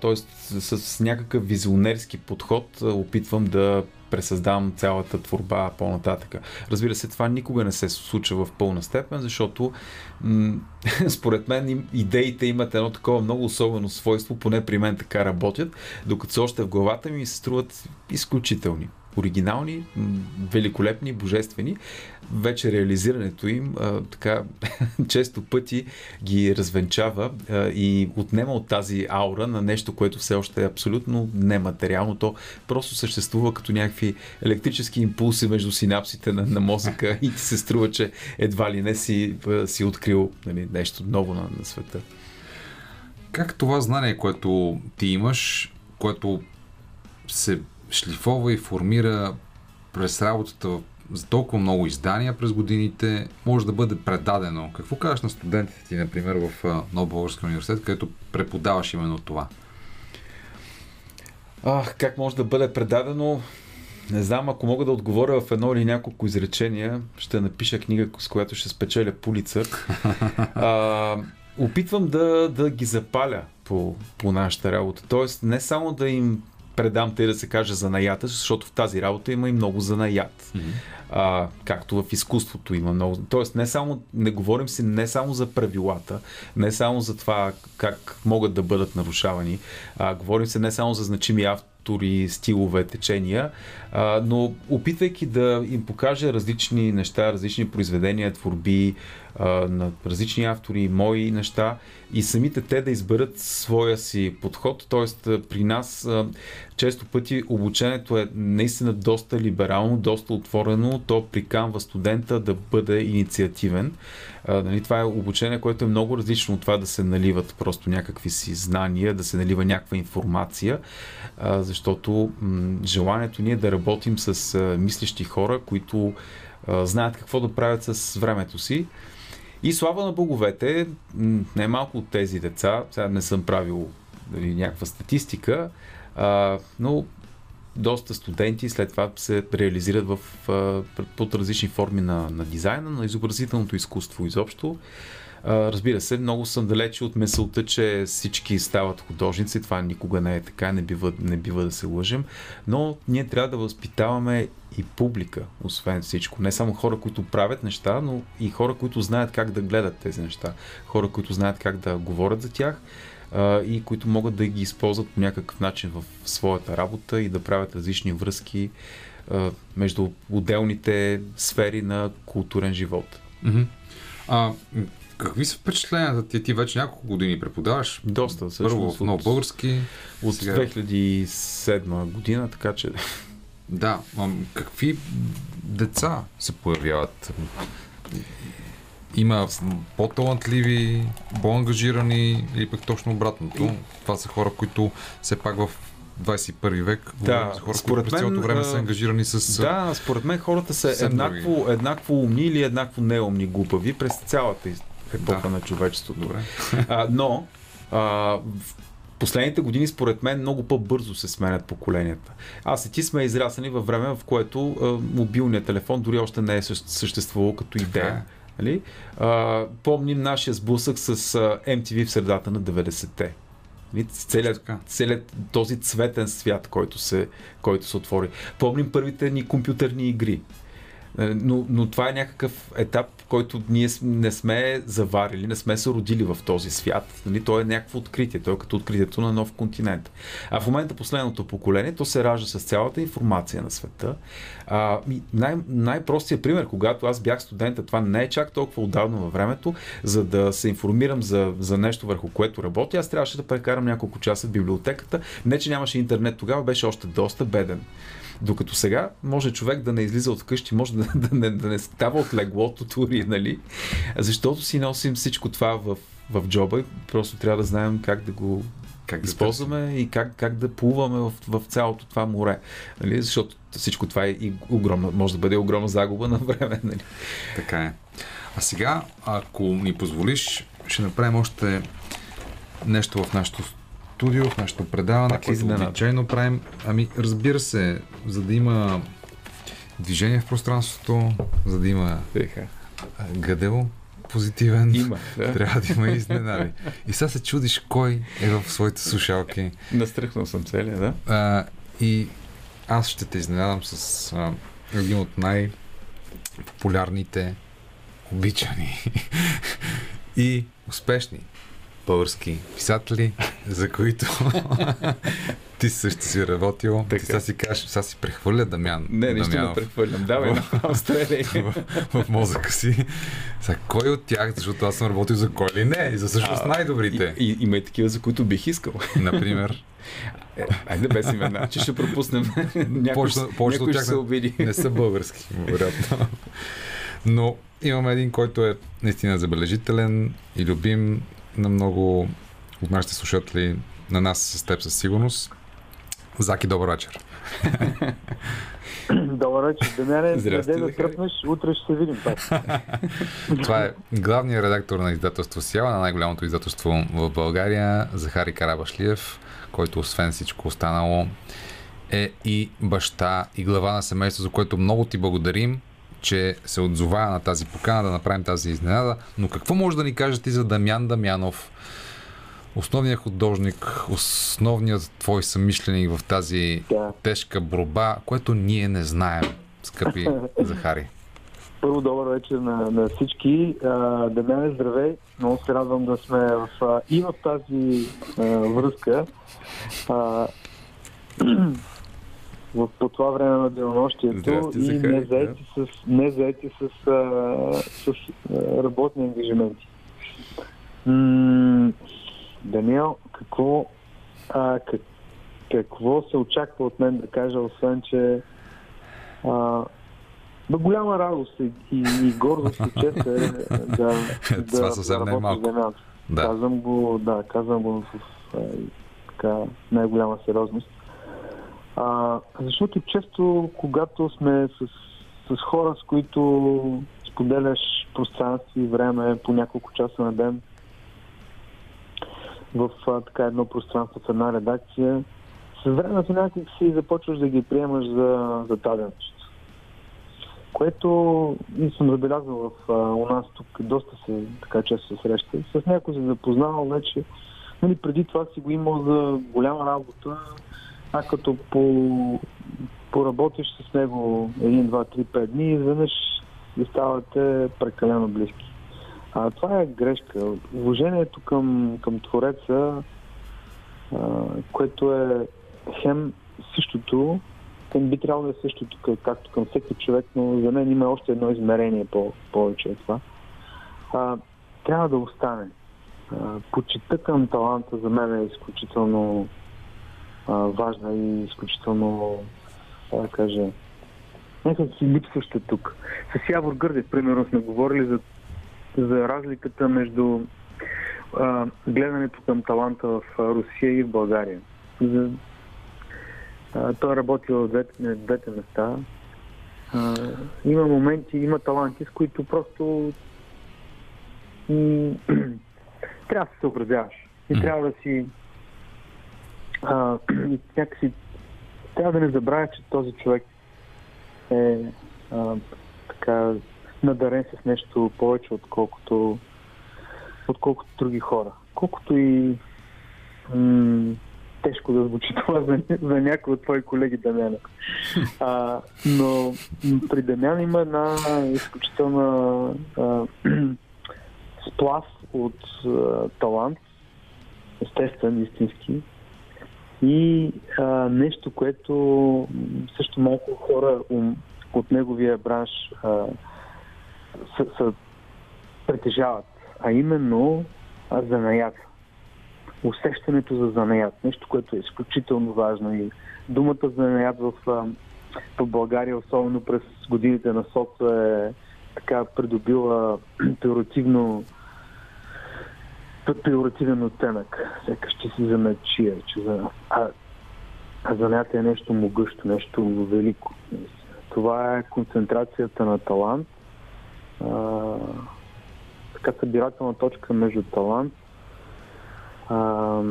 Тоест, с, с някакъв визионерски подход опитвам да пресъздавам цялата творба по-нататъка. Разбира се, това никога не се случва в пълна степен, защото м- според мен идеите имат едно такова много особено свойство, поне при мен така работят, докато са още в главата ми се струват изключителни. Оригинални, великолепни, божествени. Вече реализирането им а, така често пъти ги развенчава а, и отнема от тази аура на нещо, което все още е абсолютно нематериално. То просто съществува като някакви електрически импулси между синапсите на, на мозъка и ти се струва, че едва ли не си, си открил нали, нещо ново на, на света. Как това знание, което ти имаш, което се шлифова и формира през работата в- за толкова много издания през годините, може да бъде предадено? Какво кажеш на студентите ти, например, в а, Нов Български университет, където преподаваш именно това? Ах, как може да бъде предадено? Не знам, ако мога да отговоря в едно или няколко изречения, ще напиша книга, с която ще спечеля Пулицър. А, опитвам да, да ги запаля по, по нашата работа. Тоест, не само да им предам, тъй да се каже, занаята, защото в тази работа има и много занаят. А, както в изкуството има много. Тоест, не само, не говорим си не само за правилата, не само за това как могат да бъдат нарушавани, а, говорим се не само за значими автори, стилове, течения, а, но опитвайки да им покажа различни неща, различни произведения, творби на различни автори, мои неща и самите те да изберат своя си подход. Тоест, при нас често пъти обучението е наистина доста либерално, доста отворено. То приканва студента да бъде инициативен. Нали, това е обучение, което е много различно от това да се наливат просто някакви си знания, да се налива някаква информация, защото желанието ни е да работим с мислещи хора, които знаят какво да правят с времето си. И слава на боговете, най-малко от тези деца, сега не съм правил нали, някаква статистика, а, но доста студенти след това се реализират в, под различни форми на, на дизайна, на изобразителното изкуство изобщо. Разбира се, много съм далече от мисълта, че всички стават художници. Това никога не е така, не бива, не бива да се лъжем. Но ние трябва да възпитаваме и публика, освен всичко. Не само хора, които правят неща, но и хора, които знаят как да гледат тези неща. Хора, които знаят как да говорят за тях и които могат да ги използват по някакъв начин в своята работа и да правят различни връзки между отделните сфери на културен живот. Мгм. А, какви са впечатленията ти? Ти вече няколко години преподаваш. Доста, всъщност. Първо в много български. От сега- 2007 година, така че Да, какви деца се появяват? Има по-талантливи, по-ангажирани или пък точно обратното. Това са хора, които все пак в 21 век Да, хора, които според цялото мен, време а, са ангажирани с... Да, според мен хората са еднакво, еднакво умни или еднакво неумни глупави през цялата епоха Да. на човечеството. Добре. А, но а, в последните години, според мен, много по-бързо се сменят поколенията. Аз и ти сме израснали във време, в което а, мобилният телефон дори още не е същ- съществувал като идея. е. Нали? А, помним нашия сблъсък с MTV в средата на 90-те. Нали? Целият, целият този цветен свят, който се, който се отвори. Помним първите ни компютърни игри. Е, Но, но това е някакъв етап, който ние не сме заварили, не сме се родили в този свят. Нали? Той е някакво откритие, той е като откритието на нов континент. А в момента последното поколение, то се ражда с цялата информация на света. А, най- най-простият пример, когато аз бях студента, това не е чак толкова отдавна във времето, за да се информирам за, за нещо върху което работя, аз трябваше да прекарам няколко часа в библиотеката. Не, че нямаше интернет тогава, беше още доста беден. Докато сега може човек да не излиза от вкъщи, може да, да, не, да не става от леглото дори, нали? Защото си носим всичко това в, в джоба просто трябва да знаем как да го Как използваме и как, как да плуваме в, в цялото това море. Нали? Защото всичко това е и огромна, може да бъде огромна загуба на време. Нали? Така е. А сега, ако ни позволиш, ще направим още нещо в нашото студио, в нашето предаване, Пак което обичайно правим. Ами, разбира се, за да има движение в пространството, за да има а, гъдел позитивен, Има. Да? трябва да има и изненади. И сега се чудиш кой е в своите слушалки. Настръхнал съм целия, да? А, и аз ще те изненадам с а, един от най-популярните, обичани и успешни български писатели, за които ти също си работил. Така. Ти сега си кажеш, сега си прехвърля Дамян. Не, нищо не прехвърлям. Давай, направо стреляй. в, в мозъка си. За кой от тях, защото аз съм работил за кой ли не, и за всъщност най-добрите. И, и, има и такива, за които бих искал. Например, Е, айде без имена, че ще пропуснем. някой Повечето- от тях се обиди. не са български, вероятно. Но имаме един, който е наистина забележителен и любим на много от нашите слушатели, на нас с теб със сигурност. Заки, добър вечер. Добър вечер, Демяне. Здрасти, да тръпнеш, утре ще се видим пак. Това е главният редактор на издателство Сяла, на най-голямото издателство в България, Захари Карабашлиев, който освен всичко останало е и баща и глава на семейство, за което много ти благодарим, че се отзова на тази покана да направим тази изненада. Но какво може да ни кажеш ти за Дамян Дамянов, основният художник, основният твой съмишленик в тази Да. тежка борба, което ние не знаем, скъпи Захари? Първо, добър вечер на, на всички. А, Демяне, здравей. Много се радвам да сме в, и в тази а, връзка. А, в, по това време на денонощието и не заети с, не заети с, а, с а, работни ангажименти. М- Даниел, какво, а, как, какво се очаква от мен да кажа, освен, че а, бе, голяма радост и, и, и гордост и чест е да, да, да е работя с Дамян. Да. Казвам го, да, казвам го в а, така, най-голяма сериозност. А, защото често, когато сме с, с хора, с които споделяш пространство и време по няколко часа на ден в а, така едно пространство в една редакция, с времето някак си започваш да ги приемаш за, за даденост. което и съм забелязал в а, у нас тук доста се така често се среща. С някой се запознавал вече, нали, преди това си го имал за голяма работа, а като по, поработиш с него един, два, три, пет дни, изведнъж ви ставате прекалено близки. А това е грешка. Уважението към, към Твореца, а, което е хем същото, към би трябвало да е същото, как- както към всеки човек, но за мен има още едно измерение по- повече от това. А, трябва да остане. А, почита към таланта за мен е изключително а, важна и изключително, как да кажа, някак си липсваща тук. С Явор Гърдев, примерно, сме говорили за, за разликата между а, гледането към таланта в Русия и в България. За, а, той е работил в двете, на двете места. А, има моменти, има таланти, с които просто м- трябва да се съобразяваш. И трябва да си а, някакси трябва да не забравя, че този човек е а, така надарен с нещо повече, отколкото отколкото други хора. Колкото и м- тежко да звучи това за, за някой от твои колеги Дамяна. А, но при Дамян има една изключителна а, сплав от а, талант, естествен, истински, и а, нещо, което също малко хора ум, от неговия бранш а, са, са притежават, а именно а, занаят. Усещането за занаят. Нещо, което е изключително важно. И думата занаят в, в България, особено през годините на соца, е така придобила пеоративно пеоративен оттенък. Сякаш че си заначия, че за... А, а занятие е нещо могъщо, нещо велико. Това е концентрацията на талант, а, така събирателна точка между талант, а,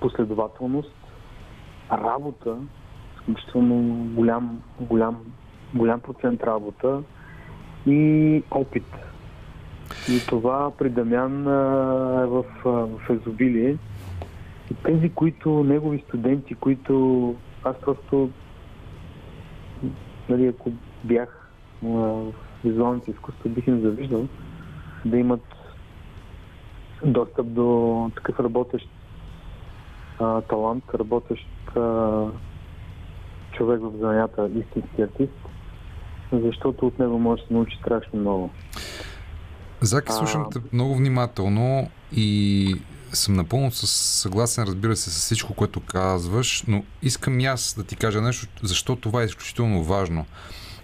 последователност, работа, изключително голям, голям, голям процент работа и опит. И това при Дамян а, е в, а, в изобилие. И тези, които, негови студенти, които аз просто, нали, ако бях а, в визуалните изкуства, бих им завиждал да имат достъп до такъв работещ а, талант, работещ а, човек в занята, истински артист, защото от него може да се научи страшно много. Заки, слушам те много внимателно и съм напълно съгласен, разбира се, с всичко, което казваш, но искам и аз да ти кажа нещо, защо това е изключително важно.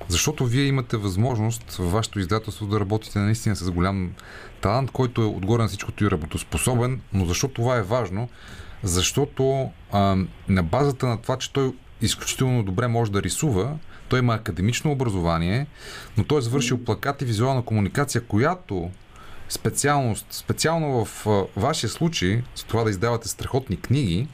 Защото вие имате възможност във вашето издателство да работите наистина с голям талант, който е отгоре на всичкото и работоспособен, но защо това е важно? Защото а, на базата на това, че той изключително добре може да рисува, той има академично образование, но той е завършил плакат и визуална комуникация, която специалност, специално в вашия случай, с това да издавате страхотни книги,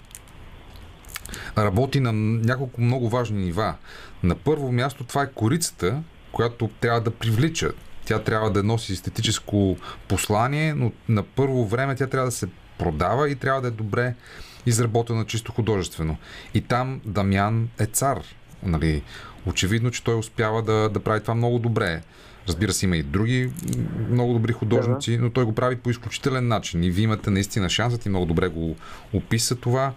работи на няколко много важни нива. На първо място това е корицата, която трябва да привлича. Тя трябва да носи естетическо послание, но на първо време тя трябва да се продава и трябва да е добре изработена чисто художествено. И там Дамян е цар. Нали? Очевидно, че той успява да, да прави това много добре. Разбира се, има и други много добри художници, но той го прави по изключителен начин. И вие имате наистина шансът и много добре го описа това.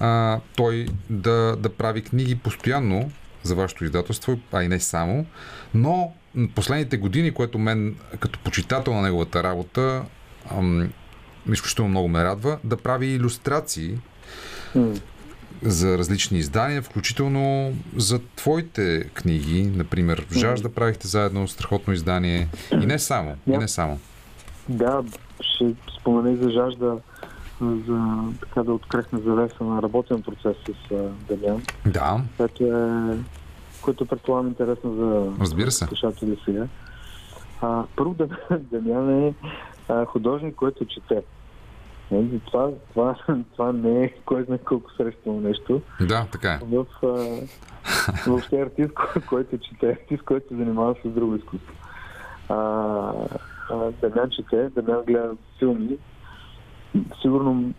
А, той да, да прави книги постоянно за вашето издателство, а и не само. Но последните години, което мен като почитател на неговата работа ам, изключително много ме радва, да прави иллюстрации. За различни издания, включително за твоите книги, например Жажда правихте заедно страхотно издание и не само, и не само. Да, ще спомена и за жажда за така да открехне завеса на работен процес с а, Дамян, Да, което е което предполагам интересно за Разбира се. слушатели сега. А, първо Дамян е а, художник, който чете. Нали, Това, това, това не е кой знае колко срещано нещо. Да, така е. В, а, въобще артист, кой- който чете, артист, който се занимава с друго изкуство. А, а, Дамян чете, Дамян гледа филми. Сигурно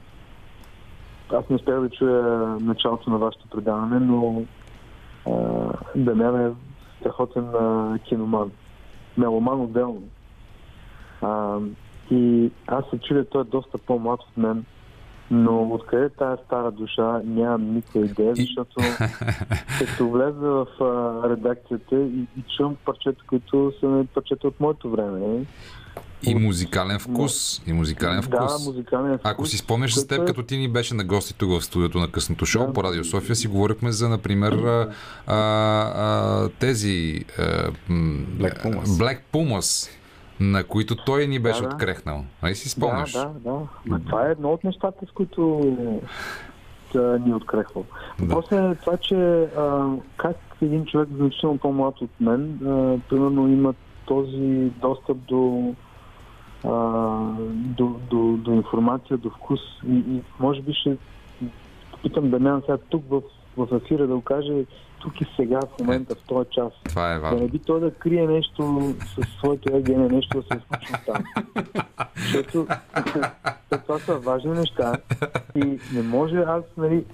аз не успях да чуя началото на вашето предаване, но а, Дамян е страхотен а, киноман. Меломан отделно. А, и аз се чудя, той е доста по-млад от мен, но откъде е тая стара душа, нямам никаква идея, защото като влеза в а, редакцията и, и чувам парчета, които са парчета от моето време. И музикален вкус. И музикален вкус. Да, музикален вкус. Ако си спомняш с теб, е- като ти ни беше на гости тук в студиото на късното шоу Да. по Радио София, си говорихме за, например, а, а, а, тези а, м, Black Pumas. Black Pumas, на които той ни беше Да, да. открехнал. Нали си спомняш? Да, да, да. Ма това е едно от нещата, с които да, ни е открехвал. Да. После е това, че а, как един човек значително по-млад от мен, а, примерно има този достъп до, до, до, до информация, до вкус и, и може би ще питам Дамян сега тук в, в ефира да го каже тук и сега, в момента, в този час. Това е Да не важно. би той да крие нещо със своето егене, нещо да се е случило там. Защото това са важни неща и не може аз, нали,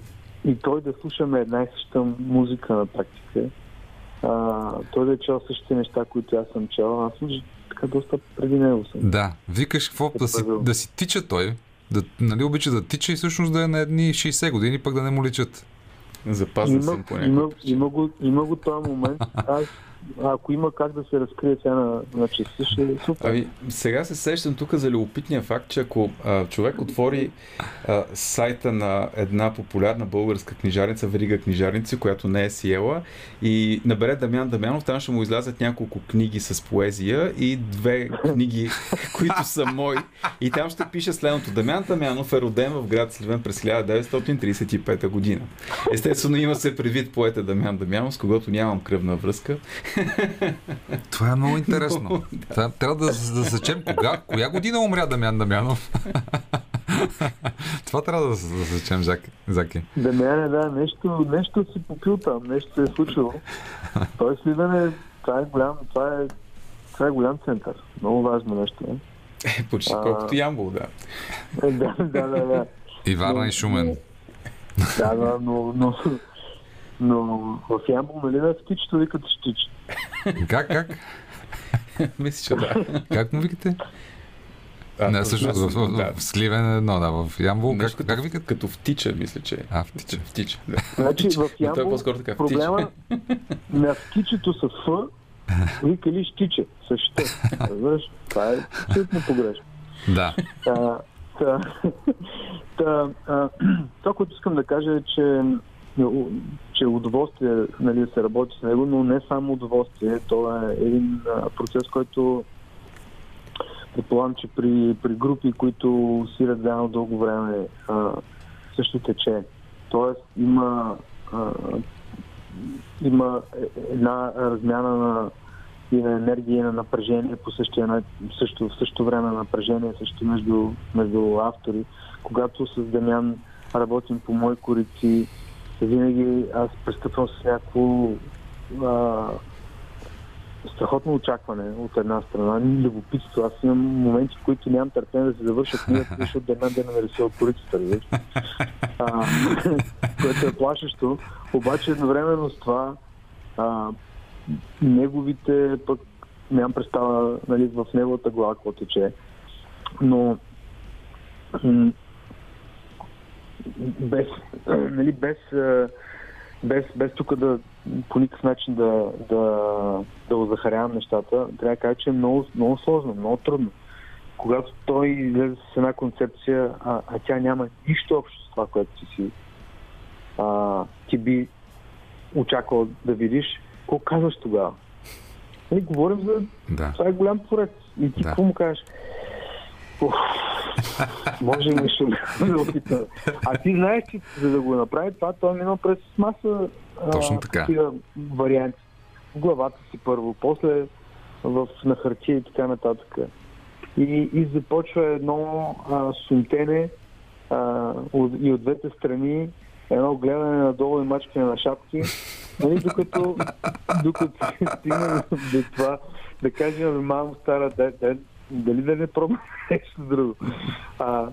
и той да слушаме една и съща музика на практика. А, той да е чел същите неща, които аз съм чел. Аз съм така доста преди него съм. Да, викаш какво да си, да си тича той, да, нали, обича да тича и всъщност да е на едни 60 години, пък да не му личат. Запазен Има, съм по има, има, го, има го този момент. Аз, ако има как да се разкрие сега на, на часа, ще е супер. Ами, сега се сещам тук за любопитния факт, че ако а, човек отвори а, сайта на една популярна българска книжарница, Верига книжарници, която не е сиела, и набере Дамян Дамянов, там ще му излязат няколко книги с поезия и две книги, които са мои. И там ще пише следното. Дамян Дамянов е роден в град Сливен през 1935 година. Естествено има се предвид поета Дамян Дамянов, с когото нямам кръвна връзка. Това е много интересно. Това, трябва да, да засечем кога, коя година умря Дамян Дамянов. Това трябва да, да засечем, Заки. Заки. Да не, да, нещо, нещо си попил там, нещо се е случило. Той Сливен е, това е голям, това е, това е голям център. Много важно нещо. Е. Е, почти А. колкото Ямбол, да. Е, да, да, да, да. И Варна и Шумен. Да, да, но, но, но в Ямбол, нали, да птичето викат щич. Как, как? Мисля, че да. Как му викате? А, Не, то- всъщност в, в, да. в Сливен е едно, да, в Ямбол. Нещо Как, като, как викат? Като втича, мисля, че. А, втича. Втича, да. Значи в Но той е Ямбол по-скоро така, проблема на птичето с Ф викали щиче. С ще. Разбираш? Това е абсолютно погрешно. Да. Та, та, та, а, това, което искам да кажа е, че, че е удоволствие нали, да се работи с него, но не само удоволствие. Това е един процес, който предполагам, че при, при групи, които сират заедно дълго време, също тече. Тоест има, има една размяна на и на енергия, и на напрежение по същия, също, в същото време на напрежение също между, между автори. Когато с Дамян работим по мои корици, винаги аз пристъпвам с някакво а, страхотно очакване от една страна, любопитство. Аз имам моменти, в които нямам търпение да се завърша книгата, защото да ме нарисува корицата. разбираш. А, което е плашещо. Обаче едновременно с това а, неговите пък нямам представа нали, в неговата глава какво тече. Но без, нали, без, без, без тук да по никакъв начин да, да, да озахарявам нещата, трябва да кажа, че е много, много сложно, много трудно. Когато той излезе с една концепция, а, а тя няма нищо общо с това, което ти си а, ти би очаквал да видиш, какво казваш тогава? Нали, говорим за... Да. Това е голям творец. И ти Да. какво му кажеш? Уф, може нещо да, опитам. А ти знаеш, че за да го направи това, той е минал през маса Точно така. такива варианти. В главата си първо, после в, на хартия и така нататък. И, и започва едно а, сумтене а, от, и от двете страни едно гледане надолу и мачкане на шапки, нали, докато, докато стигнем до това да кажем, «Абе, мамо стара, дай, дай, дали да не пробваме нещо друго. А,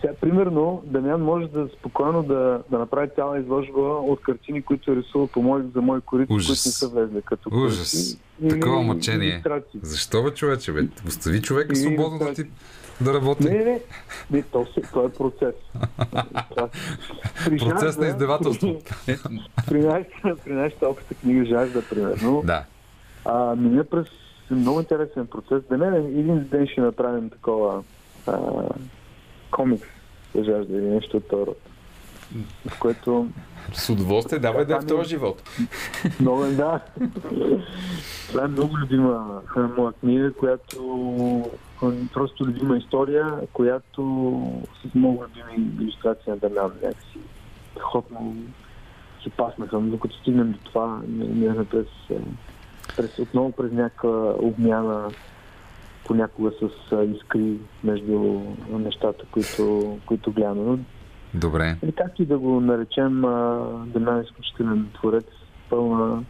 сега, примерно, Дамян може да спокойно да, да направи цяла изложба от картини, които е рисувал по мои, за мои корици, Ужас. които не са влезли като Ужас. или Такова мъчение. илюстрации. Защо бе, човече, бе? Остави човека свободно да ти да работи. Не, не, не, то, се, то е процес. При Процес на издевателство. При, нашата, при нашата обща книга Жажда, примерно, Да. а, мина през много интересен процес. Да не, един ден ще направим такова а, комикс за Жажда или нещо от този род. В което С удоволствие, давай да е в този живот. много е, да. Това е много любима моя книга, която просто любима история, която с много любими иллюстрации на Дамян някакси. Хотно се паснаха, но докато стигнем до това, ми- минахме през, през, отново през някаква обмяна понякога с искри между нещата, които, които гледаме. Добре. или както и да го наречем, Дамян е изключителен творец, пълна,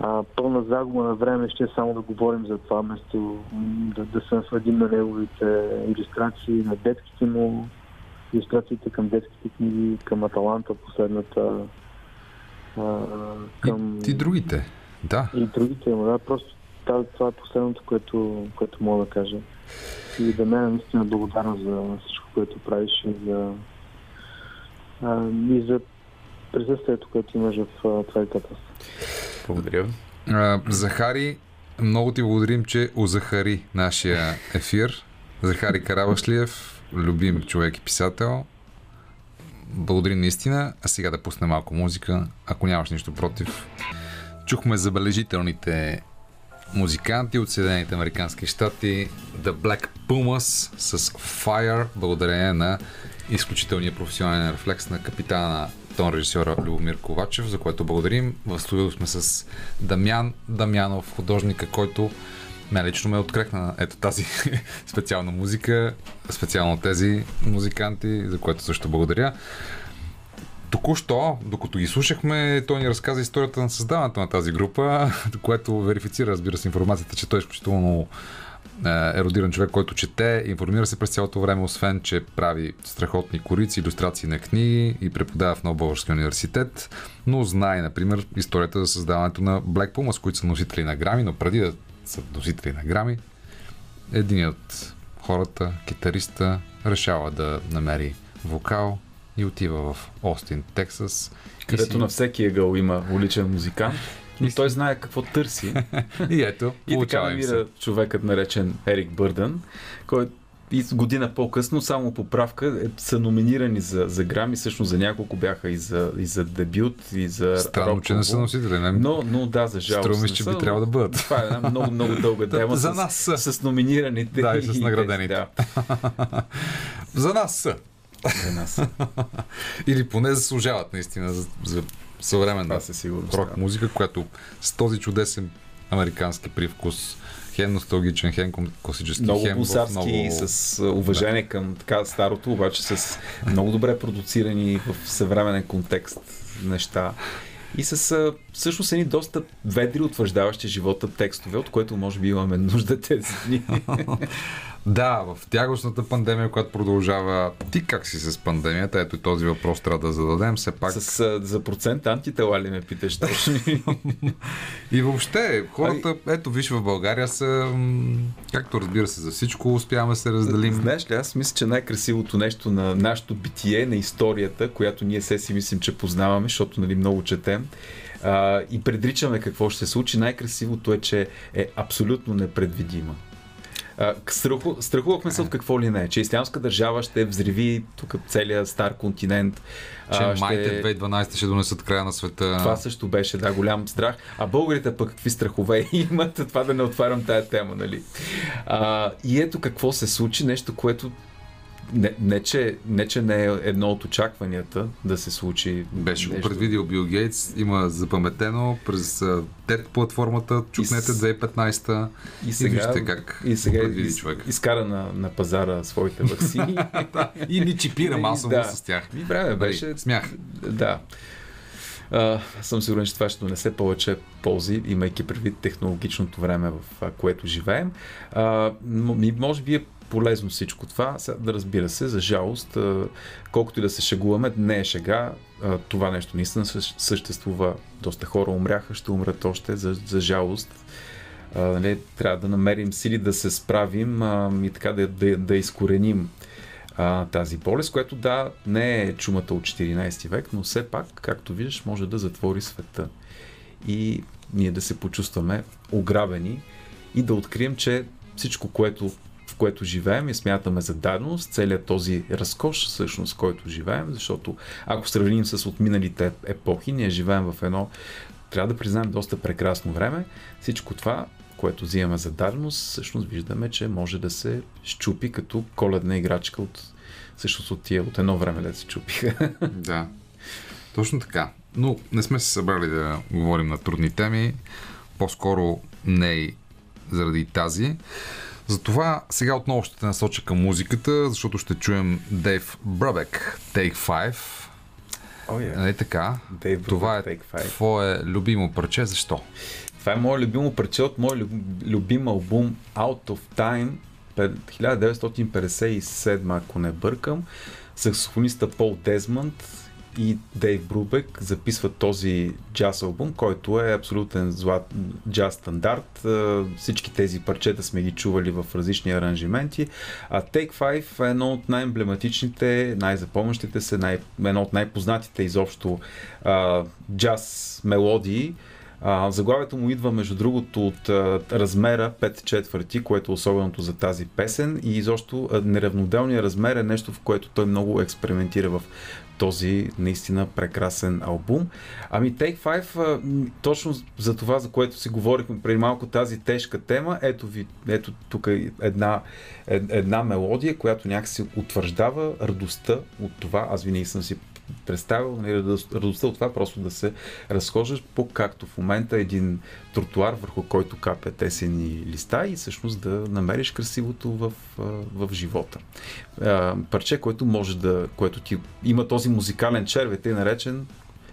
а, пълна загуба на време, ще е само да говорим за това, вместо м, да, да се насладим на неговите иллюстрации, на детските му, иллюстрациите към детските книги, към Аталанта, последната, а, към... И, и другите. Да. И другите му, да, просто това, това е последното, което, което мога да кажа. И да мен наистина благодарна за всичко, което правиш и за, а, и за присъствието, което имаш в това издателство. Благодаря. А, Захари, много ти благодарим, че озахари нашия ефир. Захари Карабашлиев, любим човек и писател. Благодарим наистина. А сега да пусне малко музика, ако нямаш нищо против. Чухме забележителните музиканти от Съединените Американски щати The Black Pumas с Fire, благодарение на изключителния професионален рефлекс на капитана на тон режисьора Любомир Ковачев, за което благодарим. В студиото сме с Дамян Дамянов, художника, който мен лично ме открехна ето тази специална музика, специално тези музиканти, за което също благодаря. Току-що, докато ги слушахме, той ни разказа историята на създаването на тази група, което верифицира, разбира се, информацията, че той е изключително е, еродиран човек, който чете, информира се през цялото време, освен, че прави страхотни корици, иллюстрации на книги и преподава в Нов университет, но знае, например, историята за създаването на Black Pumas, които са носители на грами, но преди да са носители на грами, един от хората, китариста, решава да намери вокал и отива в Остин, Тексас. Където си- на всеки ъгъл има уличен музикант, но той знае какво търси. И ето, И така им се. намира човекът наречен Ерик Бърдън, който и с година по-късно, само поправка, е, са номинирани за, за грами, всъщност за няколко бяха и за, и за дебют, и за Странно, че не са носители. Не? Но, но да, за жалост. Струва ми че са, би трябвало да бъдат. Това е една много, много дълга тема. За с, нас са. С номинираните. Да, и с наградените. Да, За нас са. За нас. Или поне заслужават наистина за, за съвременна рок музика, която с този чудесен американски привкус, хем носталгичен, хем класически, Много хем в бусарски, много... с уважение към така старото, обаче с много добре продуцирани в съвременен контекст неща. И с всъщност едни доста ведри, утвърждаващи живота текстове, от което може би имаме нужда тези дни. Да, в тягостната пандемия, която продължава. Ти как си с пандемията? Ето този въпрос трябва да зададем. Все пак. с, за процент антитела ли ме питаш точно? И въобще, хората, ето виж в България са, както разбира се, за всичко успяваме се разделим. Знаеш ли, аз мисля, че най-красивото нещо на нашето битие, на историята, която ние се си мислим, че познаваме, защото нали, много четем, а, и предричаме какво ще се случи, най-красивото е, че е абсолютно непредвидима. Страху, страхувахме се от какво ли не, че Ислямска държава ще взриви тук целият стар континент. Че а, майте 2012 ще донесат края на света. Това също беше, да, голям страх. А българите пък какви страхове имат, това да не отварям тая тема, нали? А, и ето какво се случи, нещо, което не, не, че, не, че не е едно от очакванията да се случи. Беше го нещо. предвидил Бил Гейтс, има запаметено през TED платформата, чукнете И с- 2015 И сега, вижте как и сега предвиди човек. изкара на, на пазара своите вакцини. И ни чипира масово Да. с тях. И време беше. Нали, Смях. Да. А, съм сигурен, че това ще донесе повече ползи, имайки предвид технологичното време, в което живеем. Ми- може би е полезно всичко това. Да разбира се, за жалост, колкото и да се шегуваме, не е шега. Това нещо наистина съ- съществува. Доста хора умряха, ще умрат още, за, за жалост. Нали, трябва да намерим сили да се справим и така да, да, да изкореним тази болест, която да, не е чумата от 14 век, но все пак, както виждаш, може да затвори света. И ние да се почувстваме ограбени и да открием, че всичко, което, което живеем и смятаме за даденост, целият този разкош, всъщност, който живеем, защото ако сравним с отминалите епохи, ние живеем в едно, трябва да признаем, доста прекрасно време. Всичко това, което взимаме за даденост, всъщност виждаме, че може да се щупи като коледна играчка от всъщност от тия от едно време да се чупиха. Да. Точно така. Но не сме се събрали да говорим на трудни теми. По-скоро не и заради тази. Затова сега отново ще те насоча към музиката, защото ще чуем Дейв Брабек, Take 5. Oh, yeah. Нали така? Дейв Това е Take Five. твое любимо парче. Защо? Това е мое любимо парче от мой люб- любим албум Out of Time пе- 1957, ако не бъркам. Саксофониста Пол Дезмонд и Дейв Брубек записват този джаз албум, който е абсолютен злат джаз стандарт. Е, Всички тези парчета сме ги чували в различни аранжименти. А Take 5 е едно от най-емблематичните, най-запомнящите се, най- едно от най-познатите изобщо а, джаз мелодии. А, заглавието му идва, между другото, от а, размера 5 четвърти, което е особеното за тази песен и изобщо неравноделният размер е нещо, в което той много експериментира в този наистина прекрасен албум. Ами Take 5, а, м, точно за това, за което си говорихме преди малко, тази тежка тема, ето ви, ето тук е една, ед- една мелодия, която някакси утвърждава радостта от това. Аз винаги съм си представил нали, радост- радостта от това просто да се разхождаш по както в момента един тротуар, върху който капят есени листа и всъщност да намериш красивото в, в живота. Парче, което може да, което ти има този музикален черве, тъй наречен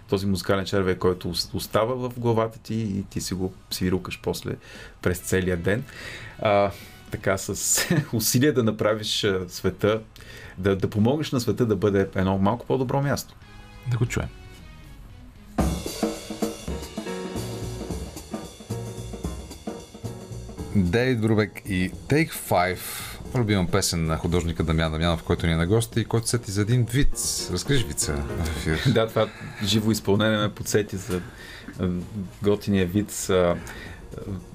този музикален черве, който ос- остава в главата ти и ти си го свирукаш после през целия ден. А, така с усилие да направиш света, да, да помогнеш на света да бъде едно малко по-добро място. Да го чуем. Дейвид Брубек и Take 5 любима песен на художника Дамян Дамянов, който ни е на гости и който сети за един виц. Разкажи вица в ефир. Да, това живо изпълнение ме подсети за готиния вид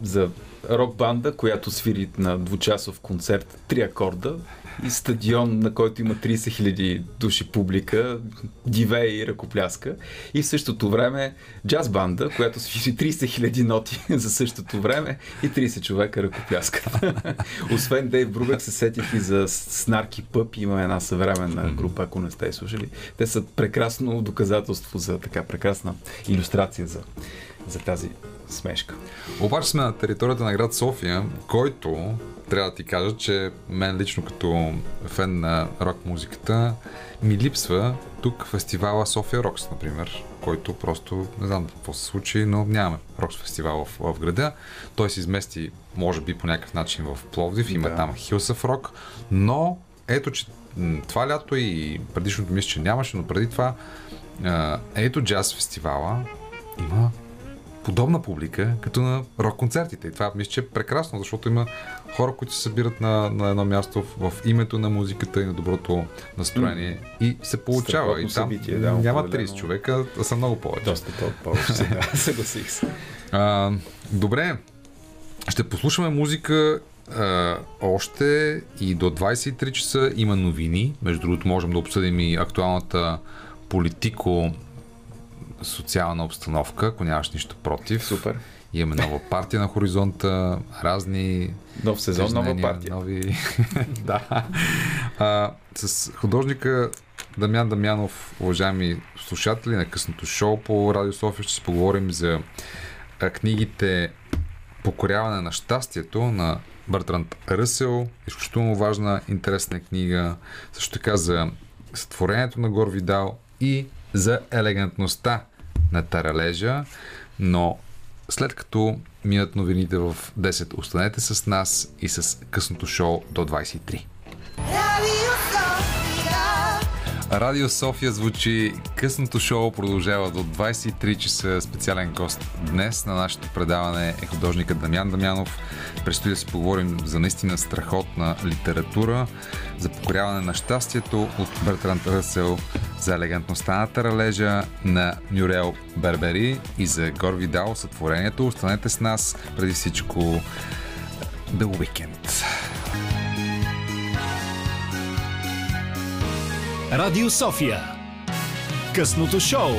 за рок банда, която свири на двучасов концерт три акорда и стадион, на който има 30 000 души публика, дивее и ръкопляска. И в същото време джаз банда, която свири 30 000 ноти за същото време и 30 човека ръкопляскат. Освен Дейв Брубек се сетих и за Снарки Пъп. Има една съвременна група, ако не сте слушали. Те са прекрасно доказателство за така прекрасна иллюстрация за, за тази смешка. Обаче сме на територията на град София, който трябва да ти кажа, че мен лично като фен на рок музиката ми липсва тук фестивала София Рокс, например, който просто не знам какво се случи, но нямаме Рокс фестивал в, в града. Той се измести, може би по някакъв начин в Пловдив, има Да. там Хилсъв Рок, но ето, че това лято и предишното мисля, че нямаше, но преди това ето джаз фестивала има подобна публика, като на рок концертите. И това мисля, че е прекрасно, защото има хора, които се събират на, на едно място в, в името на музиката и на доброто настроение. И се получава. И Страхотно там събитие, да, няма определено. 30 човека, а са много повече. Доста по-повече сега, съгласих се. А, добре, ще послушаме музика а, още и до 23 часа има новини. Между другото, можем да обсъдим и актуалната политико социална обстановка, ако нямаш нищо против. Супер. Имаме нова партия на хоризонта, разни Нов сезон, нова партия. Нови... да. А, с художника Дамян Дамянов, уважаеми слушатели на късното шоу по Радио София, ще си поговорим за книгите Покоряване на щастието на Бъртранд Ръсел. Изключително важна, интересна книга. Също така за сътворението на Гор Видал и за елегантността на Таралежа. Но след като минат новините в 10, останете с нас и с късното шоу до 23. Радио София звучи. Късното шоу продължава до 23 часа. Специален гост днес на нашето предаване е художникът Дамян Дамянов. Предстои да си поговорим за наистина страхотна литература, за покоряване на щастието от Бертранд Ръсел, за елегантността на таралежа на Мюрел Бербери и за Гор Видал сътворението. Останете с нас преди всичко The Weekend. Радио София. Късното шоу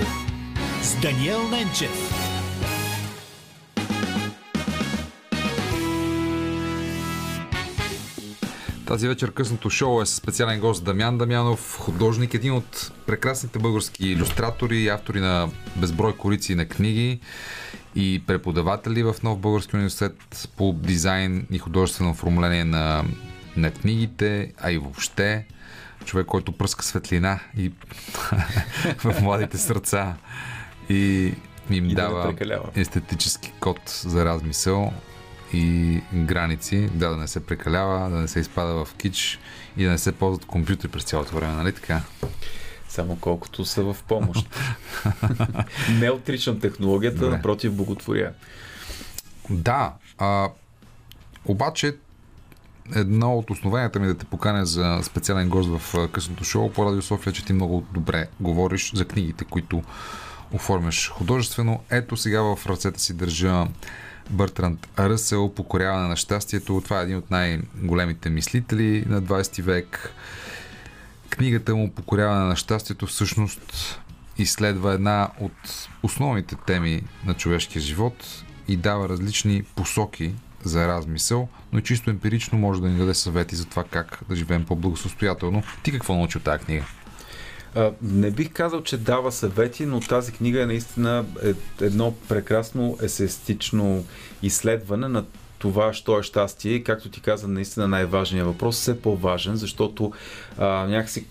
с Даниел Ненчев. Тази вечер късното шоу е с специален гост Дамян Дамянов, художник, един от прекрасните български иллюстратори и автори на безброй корици на книги и преподаватели в Нов Български университет по дизайн и художествено оформление на, на книгите, а и въобще човек, който пръска светлина и в младите сърца и им И дава естетически код за размисъл и граници, да, да не се прекалява, да не се изпада в кич и да не се ползват компютри през цялото време, нали така? Само колкото са в помощ. Не отричам технологията, Добре. напротив, боготворя. Да, а, обаче едно от основанията ми да те поканя за специален гост в късното шоу по Радио София, е, че ти много добре говориш за книгите, които оформяш художествено. Ето сега в ръцете си държа Бъртранд Ръсел, Покоряване на щастието. Това е един от най-големите мислители на 20 век. Книгата му Покоряване на щастието всъщност изследва една от основните теми на човешкия живот и дава различни посоки за размисъл, но чисто емпирично може да ни даде съвети за това как да живеем по-благосостоятелно. Ти какво научи от тази книга? А, не бих казал, че дава съвети, но тази книга е наистина е едно прекрасно есестично изследване на това, що е щастие. Както ти каза, наистина най-важният въпрос, все по-важен, защото а, някакси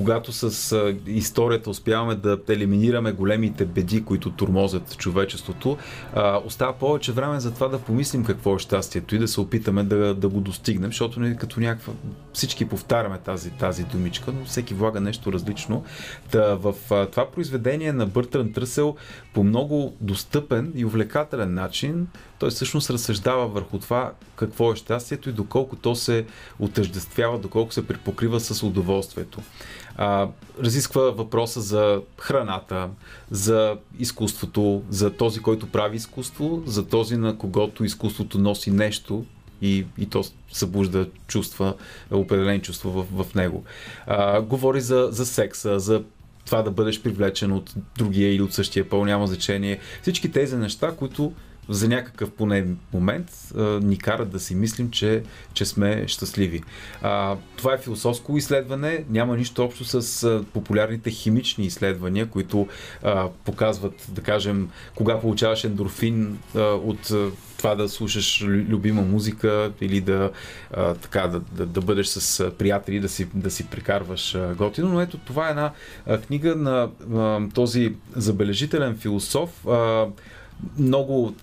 когато с историята успяваме да елиминираме големите беди, които турмозят човечеството, остава повече време за това да помислим какво е щастието и да се опитаме да, да го достигнем, защото нали, като някаква... всички повтаряме тази, тази думичка, но всеки влага нещо различно. Та, в това произведение на Бъртран Тръсел по много достъпен и увлекателен начин той всъщност разсъждава върху това какво е щастието и доколко то се отъждествява, доколко се припокрива с удоволствието. А, разисква въпроса за храната, за изкуството, за този, който прави изкуство, за този, на когото изкуството носи нещо и, и то събужда чувства, определени чувства в, в него. А, говори за, за секса, за това да бъдеш привлечен от другия или от същия пол, няма значение. Всички тези неща, които за някакъв поне момент ни карат да си мислим, че, че сме щастливи. А, това е философско изследване, няма нищо общо с популярните химични изследвания, които а, показват, да кажем, кога получаваш ендорфин а, от това да слушаш лю- любима музика или да, а, така, да, да, да бъдеш с приятели, да си, да си прекарваш а, готино. Но ето това е една книга на а, този забележителен философ. А, много,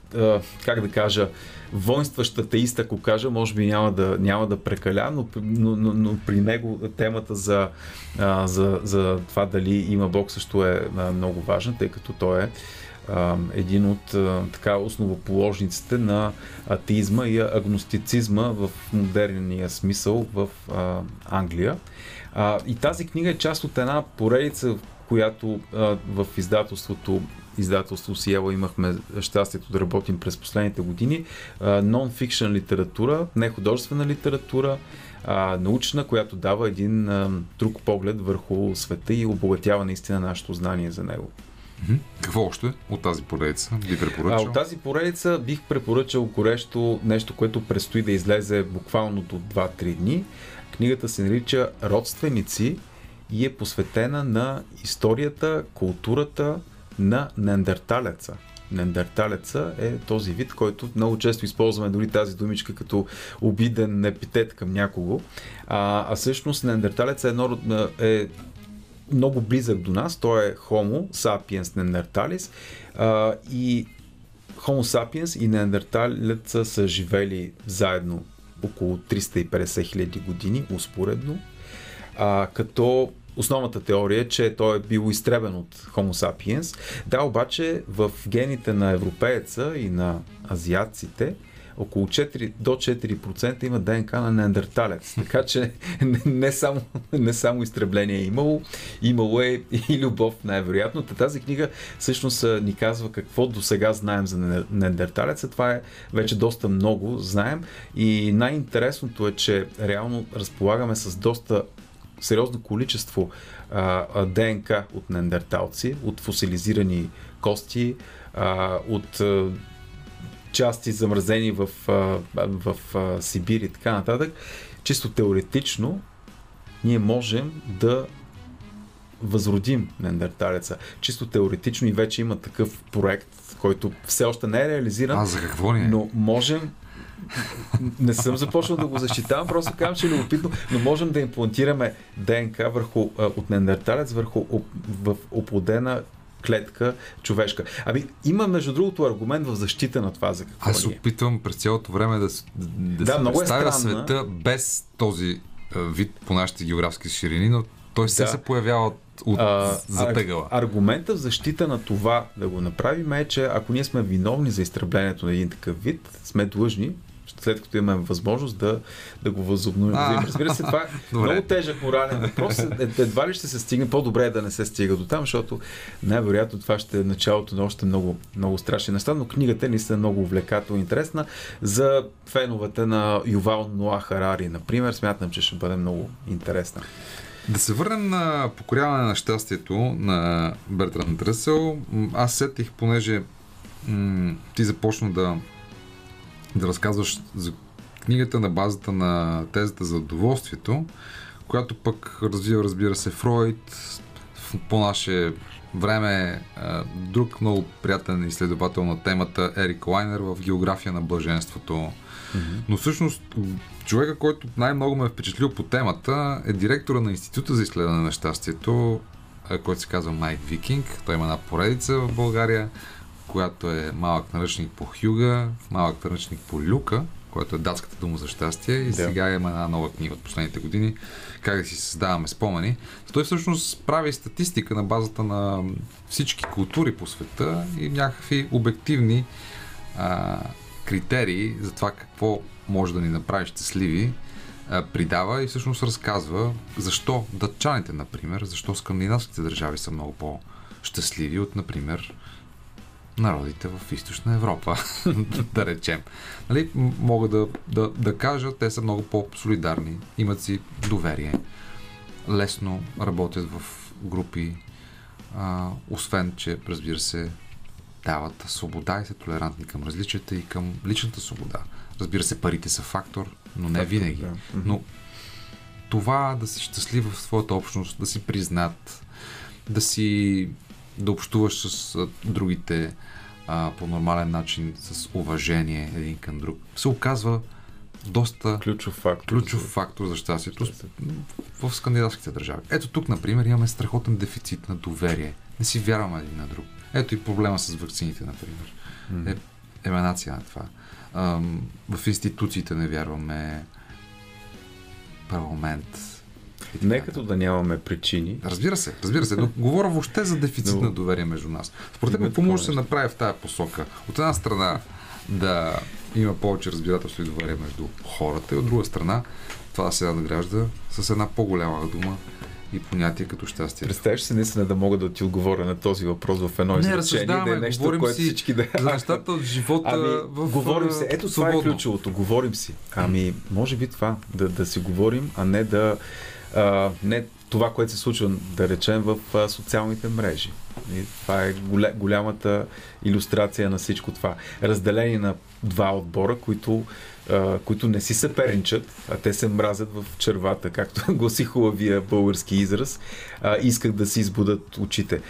как да кажа, воинстващ атеист, ако кажа, може би няма да, няма да прекаля, но, но, но, но при него темата за, за, за това дали има Бог също е много важна, тъй като той е един от така основоположниците на атеизма и агностицизма в модерния смисъл в Англия. И тази книга е част от една поредица, която в издателството издателство Сиела имахме щастието да работим през последните години. нон-фикшн литература, не художествена литература, а, научна, която дава един а, друг поглед върху света и обогатява наистина нашето знание за него. Какво още от тази поредица би А препоръчал? от тази поредица бих препоръчал горещо нещо, което предстои да излезе буквално до 2-3 дни. Книгата се нарича Родственици и е посветена на историята, културата на неандерталеца. Неандерталеца е този вид, който много често използваме дори тази думичка като обиден епитет към някого. А, а всъщност неандерталеца е, е много близък до нас. Той е Homo sapiens neanderthalis а, и Homo sapiens и неандерталеца са живели заедно около 350 хиляди години, успоредно, а, като основната теория е, че той е бил изтребен от Homo sapiens. Да, обаче в гените на европееца и на азиатците около 4 до 4% има ДНК на неандерталец. Така че не, не, само, не само изтребление е имало, имало е и любов най-вероятно. Та Тази книга всъщност ни казва какво до сега знаем за не- неандерталеца. Това е вече доста много знаем и най-интересното е, че реално разполагаме с доста сериозно количество а, ДНК от неандерталци, от фосилизирани кости, а, от а, части замразени в, а, в а, Сибир и така нататък. Чисто теоретично ние можем да възродим неандерталеца. Чисто теоретично и вече има такъв проект, който все още не е реализиран, А за какво ни е? но можем не съм започнал да го защитавам, просто казвам, че е любопитно, но можем да имплантираме ДНК върху, от неандерталец върху в оплодена клетка човешка. Ами, има между другото аргумент в защита на това за какво Аз се е. опитвам през цялото време да, да, Да, си много е представя странна. света без този вид по нашите географски ширини, но той се Да. се появява от, от А, затъгала. ар- аргумента в защита на това да го направим е, че ако ние сме виновни за изтреблението на един такъв вид, сме длъжни след като имаме възможност да, да го възобновим. А. Разбира се, това е много тежък морален въпрос. Е- Едва ли ще се стигне, по-добре е да не се стига до там, защото най-вероятно това ще е началото на още много, много страшни неща, но книгата е наистина много увлекателна и интересна. За феновете на Ювал Ноа Харари, например, смятам, че ще бъде много интересна. Да се върнем на покоряване на щастието на Бертранд Ръсъл. М, Аз сетих, понеже м- ти започна да, да разказваш за книгата на базата на тезата за удоволствието, която пък развива, разбира се, Фройд, в по-наше време а, друг много приятен изследовател на темата Ерик Лайнер в География на блаженството. Но всъщност човека, който най-много ме е впечатлил по темата е директора на Института за изследване на щастието, а, който се казва Майк Викинг. Той има една поредица в България, която е малък наръчник по Хюга, малък наръчник по Люка, което е датската дума за щастие и Да. сега има една нова книга от последните години, как да си създаваме спомени. Той всъщност прави статистика на базата на всички култури по света и някакви обективни а, критерии за това какво може да ни направи щастливи, придава и всъщност разказва защо датчаните, например, защо скандинавските държави са много по-щастливи от, например, народите в източна Европа, да речем. Нали, мога да, да, да кажа, те са много по-солидарни, имат си доверие, лесно работят в групи, а, освен, че, разбира се, дават свобода и са толерантни към различията и към личната свобода. Разбира се, парите са фактор, но не винаги. Но това да си щастлив в своята общност, да си признат, да си да общуваш с а, другите а, по нормален начин, с уважение един към друг, се оказва доста Ключов фактор. ключов фактор за щастието в скандинавските държави. Ето тук, например, имаме страхотен дефицит на доверие. Не си вярваме един на друг. Ето и проблема с вакцините, например. М. Е еманация на това. Ам, в институциите не вярваме. Парламент. И така Не като да нямаме причини. Разбира се, разбира се, но говоря въобще за дефицит Но- на доверие между нас. Според теб, какво може да се направи в тази посока? От една страна да има повече разбирателство и доверие между хората и от друга страна това да се надгражда с една по-голяма дума и понятие като щастие. Представяш се наистина да мога да ти отговоря на този въпрос в едно Не, изречение, да е нещо, говорим което си всички да... За нещата от живота Ами, в говорим се. Ето това е свободно. ключовото. Говорим си. Ами, може би това. Да, да си говорим, а не да... А, не това, което се случва, да речем, в а, социалните мрежи. И това е голямата иллюстрация на всичко това. Разделени на два отбора, които, а, които не си съперничат, а те се мразят в червата, както гласи хубавия български израз, а, искат да си избудат очите.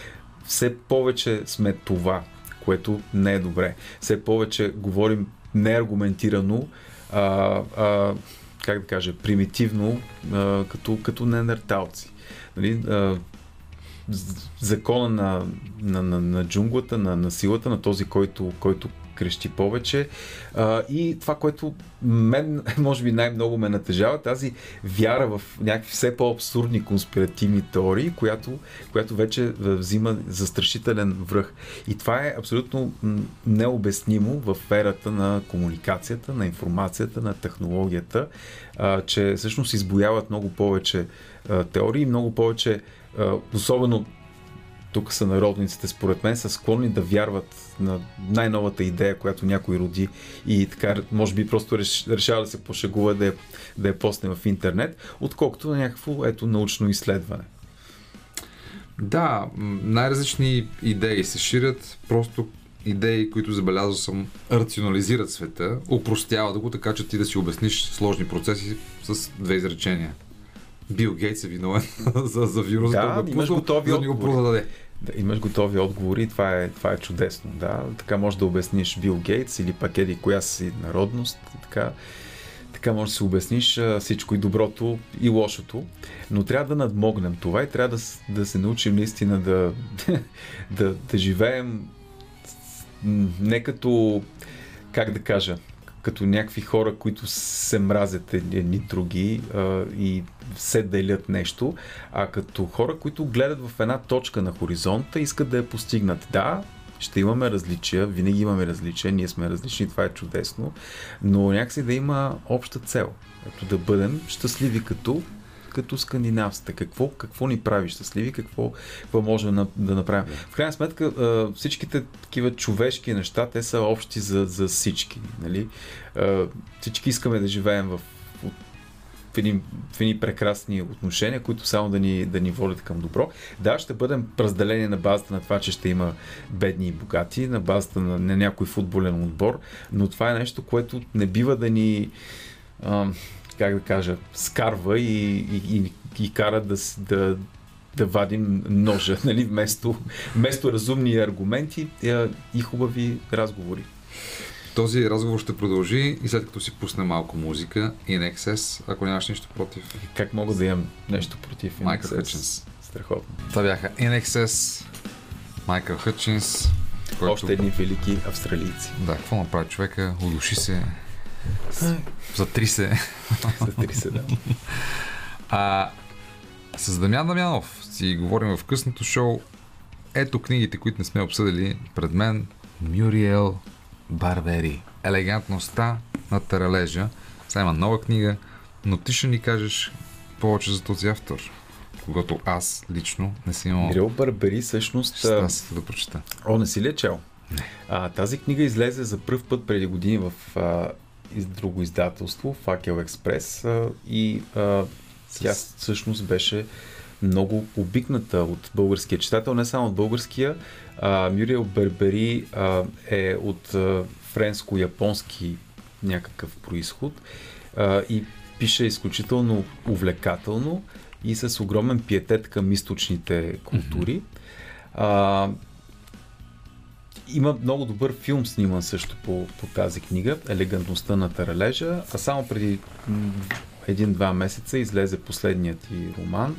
Все повече сме това, което не е добре. Все повече говорим неаргументирано, а, а, как да кажа, примитивно, а, като, като неандерталци. Нали, а, закона на, на, на, на джунглата, на, на силата, на този, който, който крещи повече. А, и това, което мен, може би, най-много ме натежава, тази вяра в някакви все по-абсурдни конспиративни теории, която, която вече взима застрашителен връх. И това е абсолютно необяснимо в ерата на комуникацията, на информацията, на технологията, а, че всъщност избояват много повече а, теории, много повече, а, особено тук са народниците, според мен, са склонни да вярват на най-новата идея, която някой роди и така, може би просто реш, решава да се пошегува да я, да я посне в интернет, отколкото на някакво ето научно изследване. Да, най-различни идеи се ширят, просто идеи, които забелязвал съм, рационализират света, упростяват го така, че ти да си обясниш сложни процеси с две изречения. Бил Гейтс е виновен за, за вируса, Да, който го е пуснал, готови да ни го продаде. Да, имаш готови отговори това е, това е чудесно. Да? Така можеш да обясниш Бил Гейтс или пак еди коя си народност. Така, така можеш да си обясниш всичко и доброто и лошото. Но трябва да надмогнем това и трябва да, да се научим наистина да, да, да живеем не като, как да кажа, като някакви хора, които се мразят едни, други а, и се делят нещо, а като хора, които гледат в една точка на хоризонта искат да я постигнат. Да, ще имаме различия, винаги имаме различия, ние сме различни, това е чудесно, но някакси да има обща цел. Ето да бъдем щастливи като като скандинавците. Какво, какво ни прави щастливи, какво, какво можем да, да направим. В крайна сметка всичките такива човешки неща, те са общи за, за всички. Нали? Всички искаме да живеем в, в, в, едни, в едни прекрасни отношения, които само да ни, да ни водят към добро. Да, ще бъдем разделени на базата на това, че ще има бедни и богати, на базата на, на някой футболен отбор, но това е нещо, което не бива да ни а, как да кажа, скарва и, и, и, и кара да, да, да вадим ножа, нали, вместо, вместо разумни аргументи а, и хубави разговори. Този разговор ще продължи и след като си пусне малко музика in excess, ако нямаш нищо против. Как мога да имам нещо против Майкъл NXS? Хътчинс. Страхотно. Това бяха excess, Майкъл Хътчинс. Който... Още едни велики австралийци. Да, какво направи човека? Удуши се. Затри се. За 30 да. А с Дамян Дамянов си говорим в късното шоу. Ето книгите, които не сме обсъдили пред мен. Мюриел Барбери. Елегантността на таралежа. Сега има нова книга, но ти ще ни кажеш повече за този автор, когато аз лично не съм имал Мирел Барбери всъщност... а, щастието да прочета. О, не си ли е чел? А, тази книга излезе за първ път преди години в а, друго издателство, Факел Експрес, и а, тя всъщност беше много обикната от българския читател, не само от българския. А, Мюриел Бербери а, е от а, френско-японски някакъв происход а, и пише изключително увлекателно и с огромен пиетет към източните култури. А, има много добър филм сниман също по, по тази книга, Елегантността на таралежа, а само преди един-два месеца излезе последният и роман,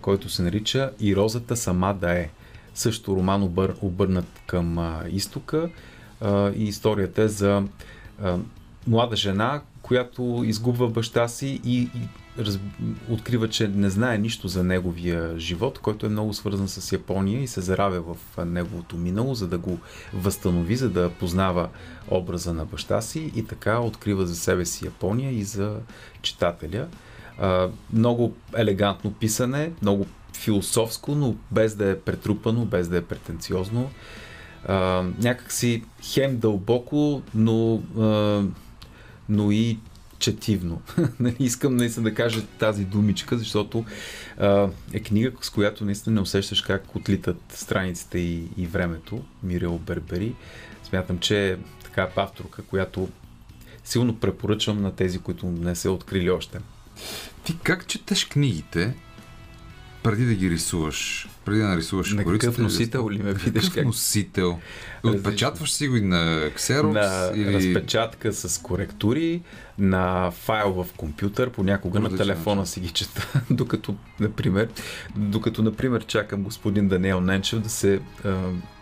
който се нарича И розата сама да е. Също роман обър, обърнат към а, изтока а, и историята е за а, млада жена, която изгубва баща си и, и раз, открива, че не знае нищо за неговия живот, който е много свързан с Япония и се заравя в неговото минало, за да го възстанови, за да познава образа на баща си и така открива за себе си Япония и за читателя. А, много елегантно писане, много философско, но без да е претрупано, без да е претенциозно. А, някакси хем дълбоко, но, а, но и четивно. Нали, Искам наистина да кажа тази думичка, защото а, е книга, с която наистина не усещаш как отлитат страниците и, и времето. Мирил Бербери. Смятам, че е така авторка, която силно препоръчвам на тези, които не са открили още. Ти как четеш книгите преди да ги рисуваш? Преди да нарисуваш На корицата какъв носител ли ме видиш? Какъв Как? носител? Различно. Отпечатваш си го и на Xerox? на или... разпечатка с коректури, на файл в компютър, понякога на Различен телефона начин. си ги чета, докато, например, докато, например, чакам господин Даниел Ненчев да се а,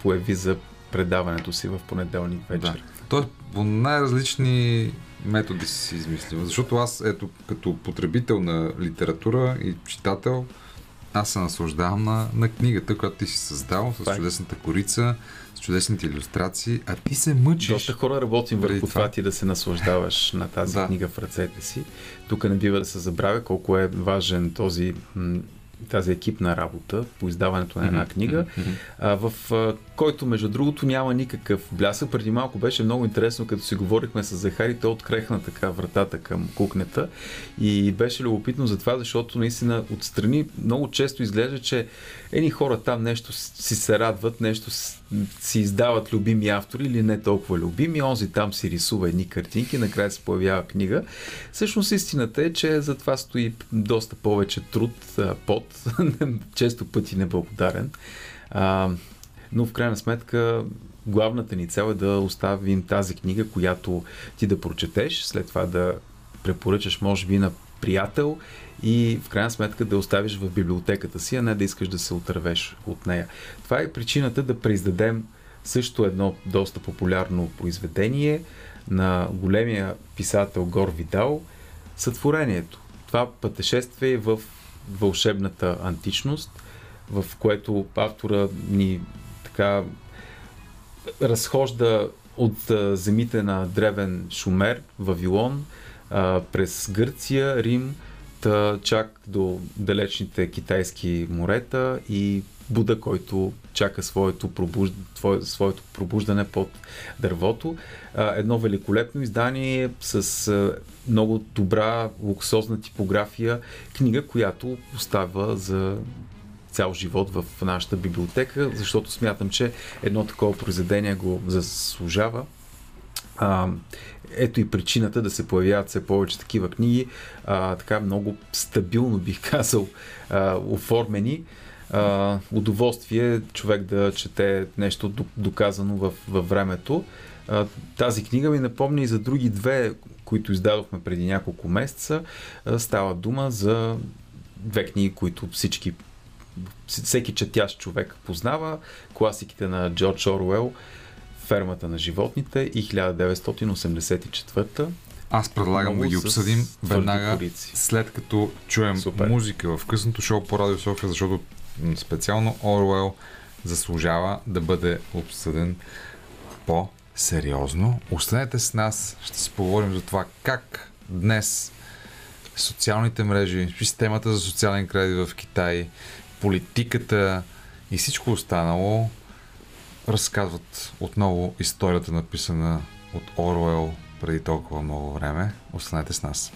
появи за предаването си в понеделник вечер. Да. Тоест, по най-различни методи си измислил. Защото аз, ето, като потребител на литература и читател, аз се наслаждавам на, на книгата, която ти си създал, с е. чудесната корица, с чудесните иллюстрации, а ти се мъчиш. Доста хора работим Преди върху това. това ти да се наслаждаваш на тази Да. книга в ръцете си. Тук не бива да се забравя колко е важен този тази екипна работа по издаването на една книга, а, в а, който, между другото, няма никакъв блясък. Преди малко беше много интересно, като си говорихме с Захари, той открехна така вратата към кухнята и беше любопитно за това, защото наистина отстрани много често изглежда, че едни хора там нещо си се радват, нещо си издават любими автори или не толкова любими, онзи там си рисува едни картинки, накрая се появява книга. Всъщност истината е, че за това стои доста повече труд, пот, често пъти неблагодарен. Но в крайна сметка главната ни цел е да оставим тази книга, която ти да прочетеш, след това да препоръчаш, може би, на приятел и в крайна сметка да оставиш в библиотеката си, а не да искаш да се отървеш от нея. Това е причината да преиздадем също едно доста популярно произведение на големия писател Гор Видал Сътворението. Това пътешествие в вълшебната античност, в което автора ни така разхожда от земите на древен Шумер, Вавилон, през Гърция, Рим, та чак до далечните китайски морета и Буда, който чака своето, пробужд... твое- своето пробуждане под дървото. Едно великолепно издание с много добра, луксозна типография, книга, която остава за цял живот в нашата библиотека, защото смятам, че едно такова произведение го заслужава. А, ето и причината да се появяват все повече такива книги, а, така много стабилно бих казал, а, оформени. А, удоволствие човек да чете нещо доказано в, във времето. А, тази книга ми напомня и за други две, които издадохме преди няколко месеца. А, става дума за две книги, които всички всеки четящ човек познава класиките на Джордж Оруел Фермата на животните и 1984 Аз предлагам да ги обсъдим веднага след като чуем Супер. музика в късното шоу по Радио София, защото специално Оруел заслужава да бъде обсъден по-сериозно. Останете с нас, ще си поговорим за това как днес социалните мрежи, системата за социален кредит в Китай, политиката и всичко останало разказват отново историята написана от Оруел преди толкова много време. Останете с нас.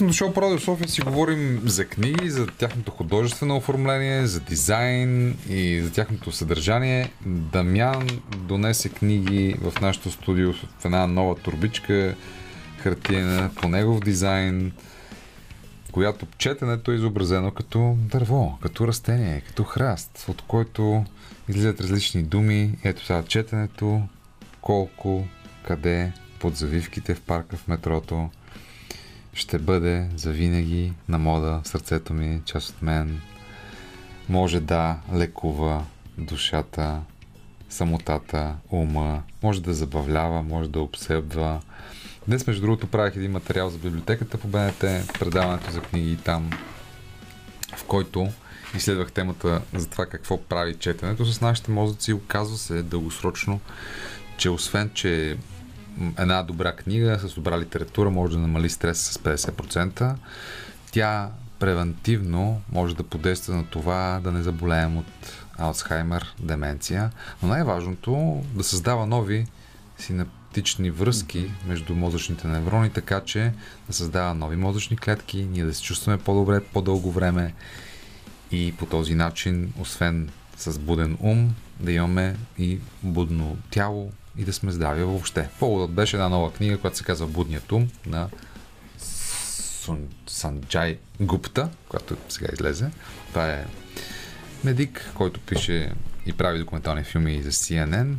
Късното шоу по Радио София си говорим за книги, за тяхното художествено оформление, за дизайн и за тяхното съдържание. Дамян донесе книги в нашото студио в една нова турбичка, хартиена по негов дизайн, която четенето е изобразено като дърво, като растение, като храст, от който излизат различни думи. Ето сега четенето, колко, къде, под завивките в парка, в метрото, ще бъде завинаги на мода в сърцето ми, част от мен. Може да лекува душата, самотата, ума, може да забавлява, може да обсебва. Днес, между другото, правих един материал за библиотеката по БНТ, предаването за книги там, в който изследвах темата за това какво прави четенето с нашите мозъци. Оказва се дългосрочно, че освен, че една добра книга с добра литература може да намали стрес с 50%, тя превентивно може да подейства на това да не заболеем от Алцхаймер, деменция, но най-важното да създава нови синаптични връзки между мозъчните неврони, така че да създава нови мозъчни клетки, ние да се чувстваме по-добре по-дълго време и по този начин, освен с буден ум, да имаме и будно тяло и да сме здрави въобще. Поводът беше една нова книга, която се казва Будният ум на Сун, Санджай Гупта, която сега излезе. Това е медик, който пише и прави документални филми за CNN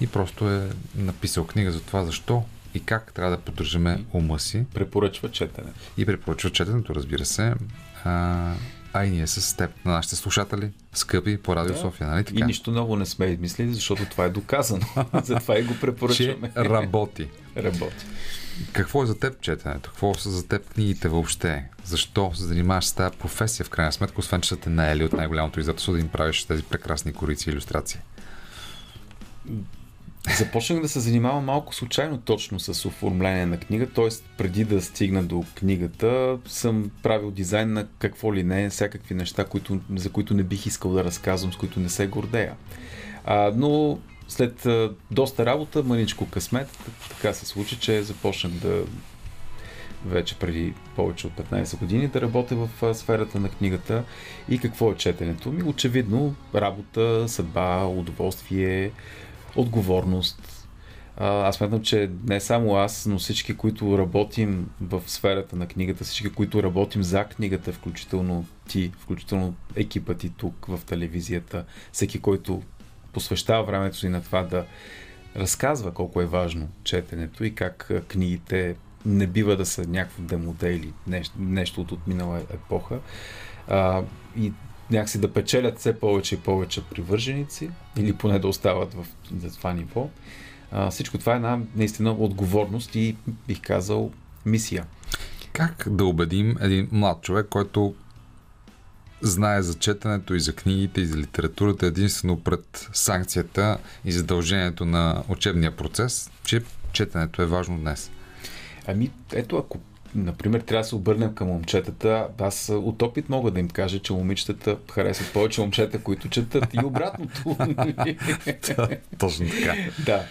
и просто е написал книга за това защо и как трябва да поддържаме ума си Препоръчва четене. и препоръчва четенето, разбира се. А, а и ние с теб, на нашите слушатели, скъпи по Радио Да. София, нали И така? нищо ново не сме измислили, защото това е доказано. Затова и го Че препоръчваме. работи. Работи. Какво е за теб четенето? Какво са за теб книгите въобще? Защо се занимаваш с тази професия в крайна сметка, освен че са те наели от най-голямото издателство да им правиш тези прекрасни корици и иллюстрации? Започнах да се занимавам малко случайно точно с оформление на книга, т.е. преди да стигна до книгата съм правил дизайн на какво ли не, всякакви неща, които, за които не бих искал да разказвам, с които не се гордея. А, но след а, доста работа, мъничко късмет, така се случи, че започнах да вече преди повече от 15 години да работя в сферата на книгата. И какво е четенето ми? Очевидно, работа, съдба, удоволствие, отговорност. Аз смятам, че не само аз, но всички, които работим в сферата на книгата, всички, които работим за книгата, включително ти, включително екипа ти тук в телевизията, всеки, който посвещава времето си на това да разказва колко е важно четенето и как книгите не бива да са някакво демоде или нещо, нещо от отминала епоха. А, и някакси да печелят все повече и повече привърженици или поне да остават в, това ниво. А, всичко това е една наистина отговорност и бих казал мисия. Как да убедим един млад човек, който знае за четенето и за книгите и за литературата единствено пред санкцията и задължението на учебния процес, че четенето е важно днес? Ами, ето ако Например, трябва да се обърнем към момчетата. Аз от опит мога да им кажа, че момичетата харесват повече момчета, които четат и обратното. Точно така. да.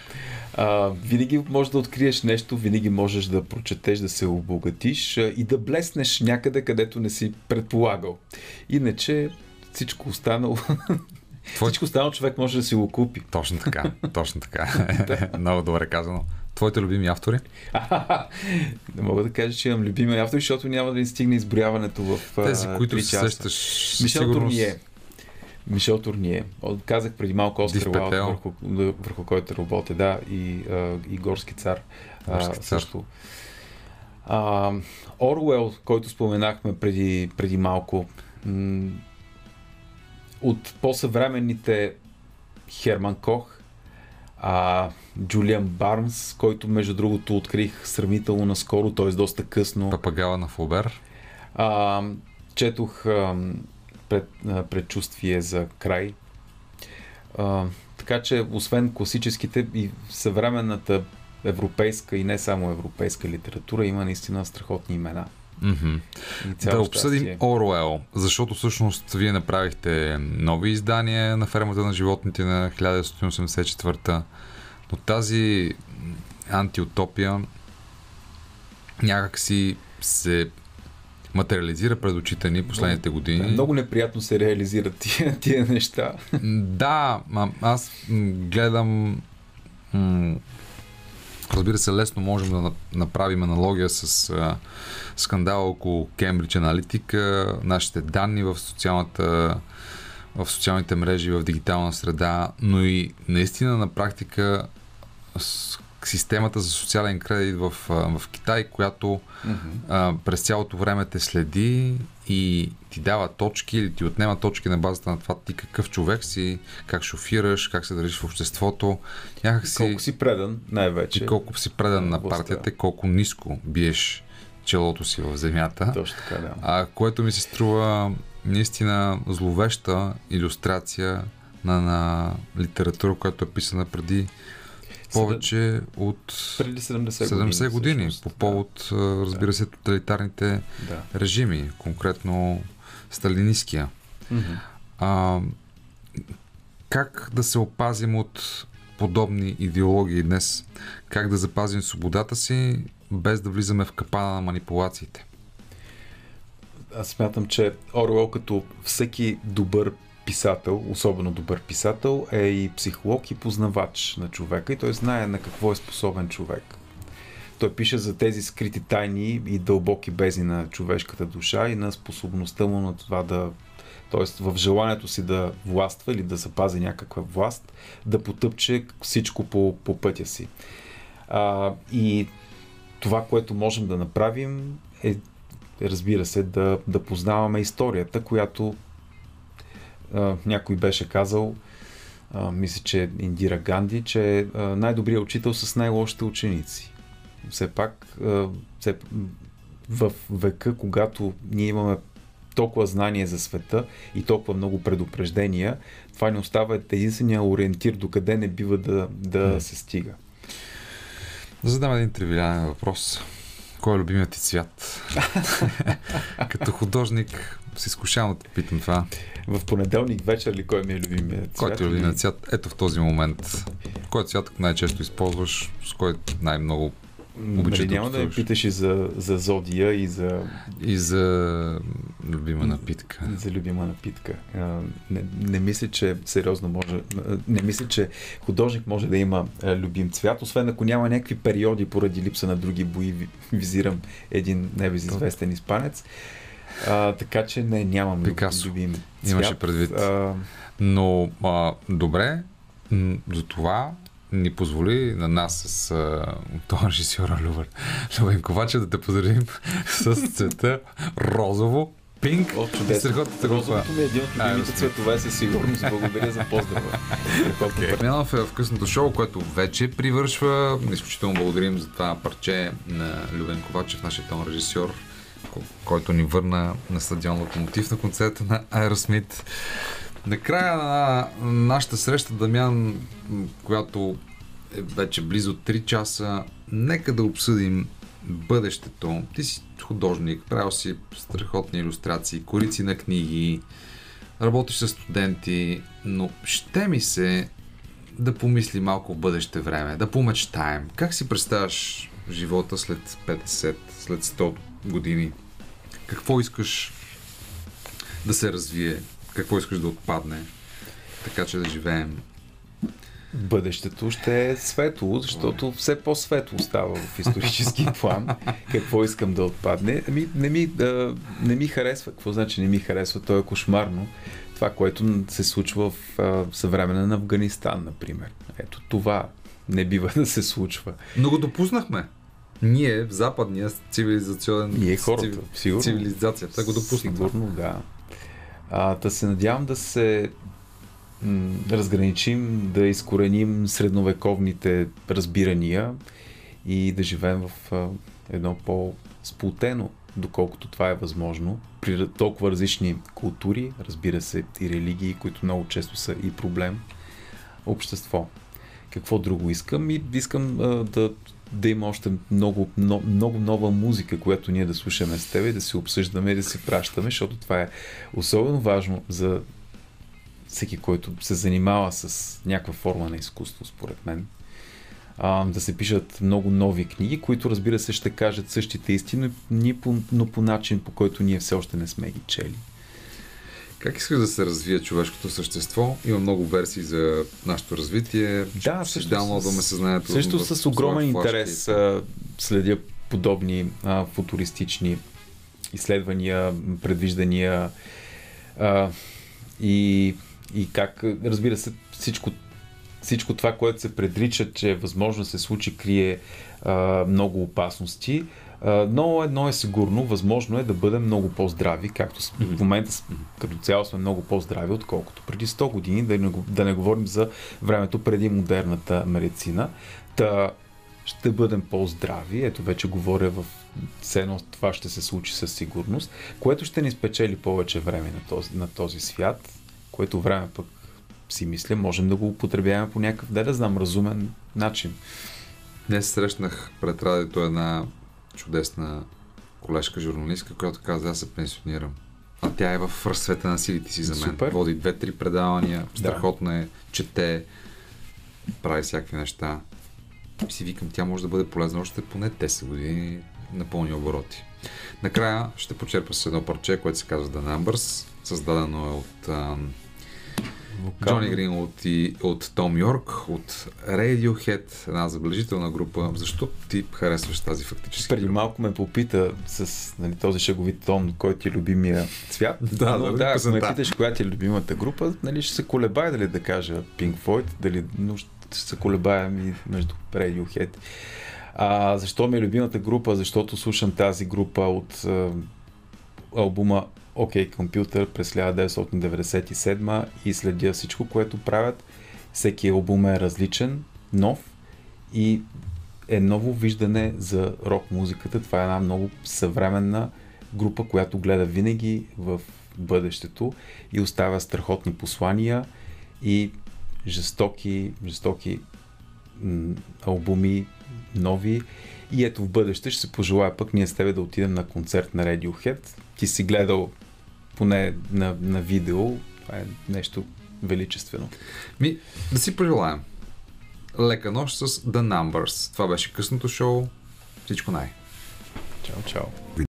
А, винаги можеш да откриеш нещо, винаги можеш да прочетеш, да се обогатиш и да блеснеш някъде, където не си предполагал. Иначе всичко останало Твой... Всичко останало човек може да си го купи. Точно така, точно така. Много добре казано. Твоите любими автори? Не мога да кажа, че имам любими автори, защото няма да ни стигне изброяването в Тези, които се сещаш. Мишел сигурност... Турние. Мишел Турние. Казах преди малко Лаут, върху, върху който работя, да, и, и Горски цар. Горски цар. Също. А, Орвел, който споменахме преди, преди малко, от по-съвременните Херман Кох, а, Джулиан Барнс, който между другото открих сравнително наскоро, т.е. доста късно. Папагала на Флобер. А, четох а, пред, а, предчувствие за край. А, така че, освен класическите и съвременната европейска и не само европейска литература, има наистина страхотни имена. Mm-hmm. Да обсъдим Оруел, защото всъщност вие направихте нови издания на фермата на животните на 1984 но тази антиутопия някак си се материализира пред очите ни последните години. Много неприятно се реализират тия, тия неща. Да, аз гледам м- Разбира се, лесно можем да направим аналогия с а, скандала около Кембридж Аналитика, нашите данни в социалната в социалните мрежи, в дигитална среда, но и наистина на практика системата за социален кредит в, в Китай, която mm-hmm. а, през цялото време те следи и ти дава точки или ти отнема точки на базата на това ти какъв човек си, как шофираш, как се държиш в обществото. Някак си, колко си предан най-вече. И колко си предан на партията, колко ниско биеш челото си в земята. Точно така, да. А, което ми се струва наистина зловеща иллюстрация на, на литература, която е писана преди повече от преди 70, 70 години, години по повод, да. разбира се, тоталитарните да. режими, конкретно сталинистския. Mm-hmm. А, как да се опазим от подобни идеологии днес? Как да запазим свободата си, без да влизаме в капана на манипулациите? Аз смятам, че Оруел като всеки добър писател, особено добър писател, е и психолог и познавач на човека и той знае на какво е способен човек. Той пише за тези скрити тайни и дълбоки бездни на човешката душа и на способността му на това да т.е. в желанието си да властва или да запази някаква власт, да потъпче всичко по, по пътя си. А, и това, което можем да направим е, разбира се, да, да познаваме историята, която а, някой беше казал, а, мисля, че Индира Ганди, че най-добрият учител с най-лошите ученици. Все пак, а, все, в века, когато ние имаме толкова знание за света и толкова много предупреждения, това не остава единствения ориентир до къде не бива да, да се стига. Да задам един тривиален въпрос. Кой е любимият ти цвят? Като художник се изкушавам да те питам това. В понеделник вечер ли кой ми е любимият цвят? Кой ти е любимият цвят? Ето в този момент. Кой цвят най-често използваш? С кой най-много Нали, няма да общуваш. питаш и за, за Зодия и за, И за любима напитка. за любима напитка. Не, не мисля, че сериозно може. Не мисля, че художник може да има любим цвят, освен ако няма някакви периоди поради липса на други бои. Ви- Визирам един небезизвестен испанец. А, така че не, нямам Пикасо. любим цвят. Имаше предвид. А, Но а, добре, за това ни позволи на нас с а, този режисьора Любен, Любен Ковачев да те поздравим с цвета розово, пинк О, страхотната група. Ми е един от любимите цветове със сигурност. Благодаря за поздрава. Okay. Миналов е в късното шоу, което вече привършва. Изключително благодарим за това парче на Любен Ковачев, нашия тон режисьор, ко- който ни върна на стадион Локомотив на концерта на Aerosmith. Накрая на нашата среща, Дамян, която е вече близо 3 часа, нека да обсъдим бъдещето. Ти си художник, правил си страхотни иллюстрации, корици на книги, работиш с студенти, но ще ми се да помисли малко в бъдеще време, да помечтаем. Как си представяш живота след 50, след 100 години? Какво искаш да се развие? Какво искаш да отпадне? Така че да живеем. Бъдещето ще е светло, защото все по-светло става в исторически план. Какво искам да отпадне? Ами, не ми, а, не ми харесва. Какво значи не ми харесва? То е кошмарно. Това, което се случва в а, съвременен Афганистан, например. Ето това не бива да се случва. Но го допуснахме. Ние в западния цивилизационен... Ние хората, цив- сигурно. Цивилизацията го допусна. Сигурно, да. А, да се надявам да се м, разграничим, да изкореним средновековните разбирания и да живеем в едно по-сплутено, доколкото това е възможно, при толкова различни култури, разбира се, и религии, които много често са и проблем, общество. Какво друго искам? И искам а, да, да има още много, много, много нова музика, която ние да слушаме с теб и да си обсъждаме и да си пращаме, защото това е особено важно за всеки, който се занимава с някаква форма на изкуство, според мен. А, да се пишат много нови книги, които разбира се ще кажат същите истини, но по, начин, по който ние все още не сме ги чели. Как искаш да се развие човешкото същество? Има много версии за нашето развитие. Да, също даунлоадваме с- съзнанието. Също в с огромен интерес а, следя подобни а, футуристични изследвания, предвиждания а, и, и как, разбира се, всичко, всичко това, което се предрича, че е възможно да се случи, крие а, много опасности. А, но едно е сигурно, възможно е да бъдем много по-здрави, както в момента като цяло сме много по-здрави, отколкото преди 100 години, да не, да не говорим за времето преди модерната медицина. Та ще бъдем по-здрави, ето вече говоря в едно това ще се случи със сигурност, което ще ни спечели повече време на този, на този свят, което време пък си мисля, можем да го употребяваме по някакъв, да, да знам, разумен начин. Днес срещнах пред радиото една чудесна колежка журналистка, която каза, аз се пенсионирам. А тя е в разцвета на силите си за мен. Супер. Води две-три предавания, страхотно е, чете, прави всякакви неща. И си викам, тя може да бъде полезна още поне 10 години на пълни обороти. Накрая ще почерпа с едно парче, което се казва The Numbers. Създадено е от ам, Джони Гринвуд и от Том Йорк, от Radiohead, една забележителна група. Защо ти харесваш тази фактически Преди малко ме попита с нали, този шеговит тон, който ти е любимия цвят. Да, Но, да, да, ако ме питаш коя ти е любимата група, нали, ще се колебая дали да кажа Pink Floyd, дали, но ще се колебая и между Radiohead. А, защо ми е любимата група? Защото слушам тази група от а, албума OK Computer през 1997 и следя всичко, което правят. Всеки албум е различен, нов и е ново виждане за рок музиката. Това е една много съвременна група, която гледа винаги в бъдещето и оставя страхотни послания и жестоки, жестоки албуми, нови. И ето в бъдеще ще се пожелая пък ние с тебе да отидем на концерт на Radiohead. Ти си гледал поне на, на видео. Това е нещо величествено. Ми, да си пожелаем. Лека нощ с The Numbers. Това беше късното шоу. Всичко най. Чао, чао.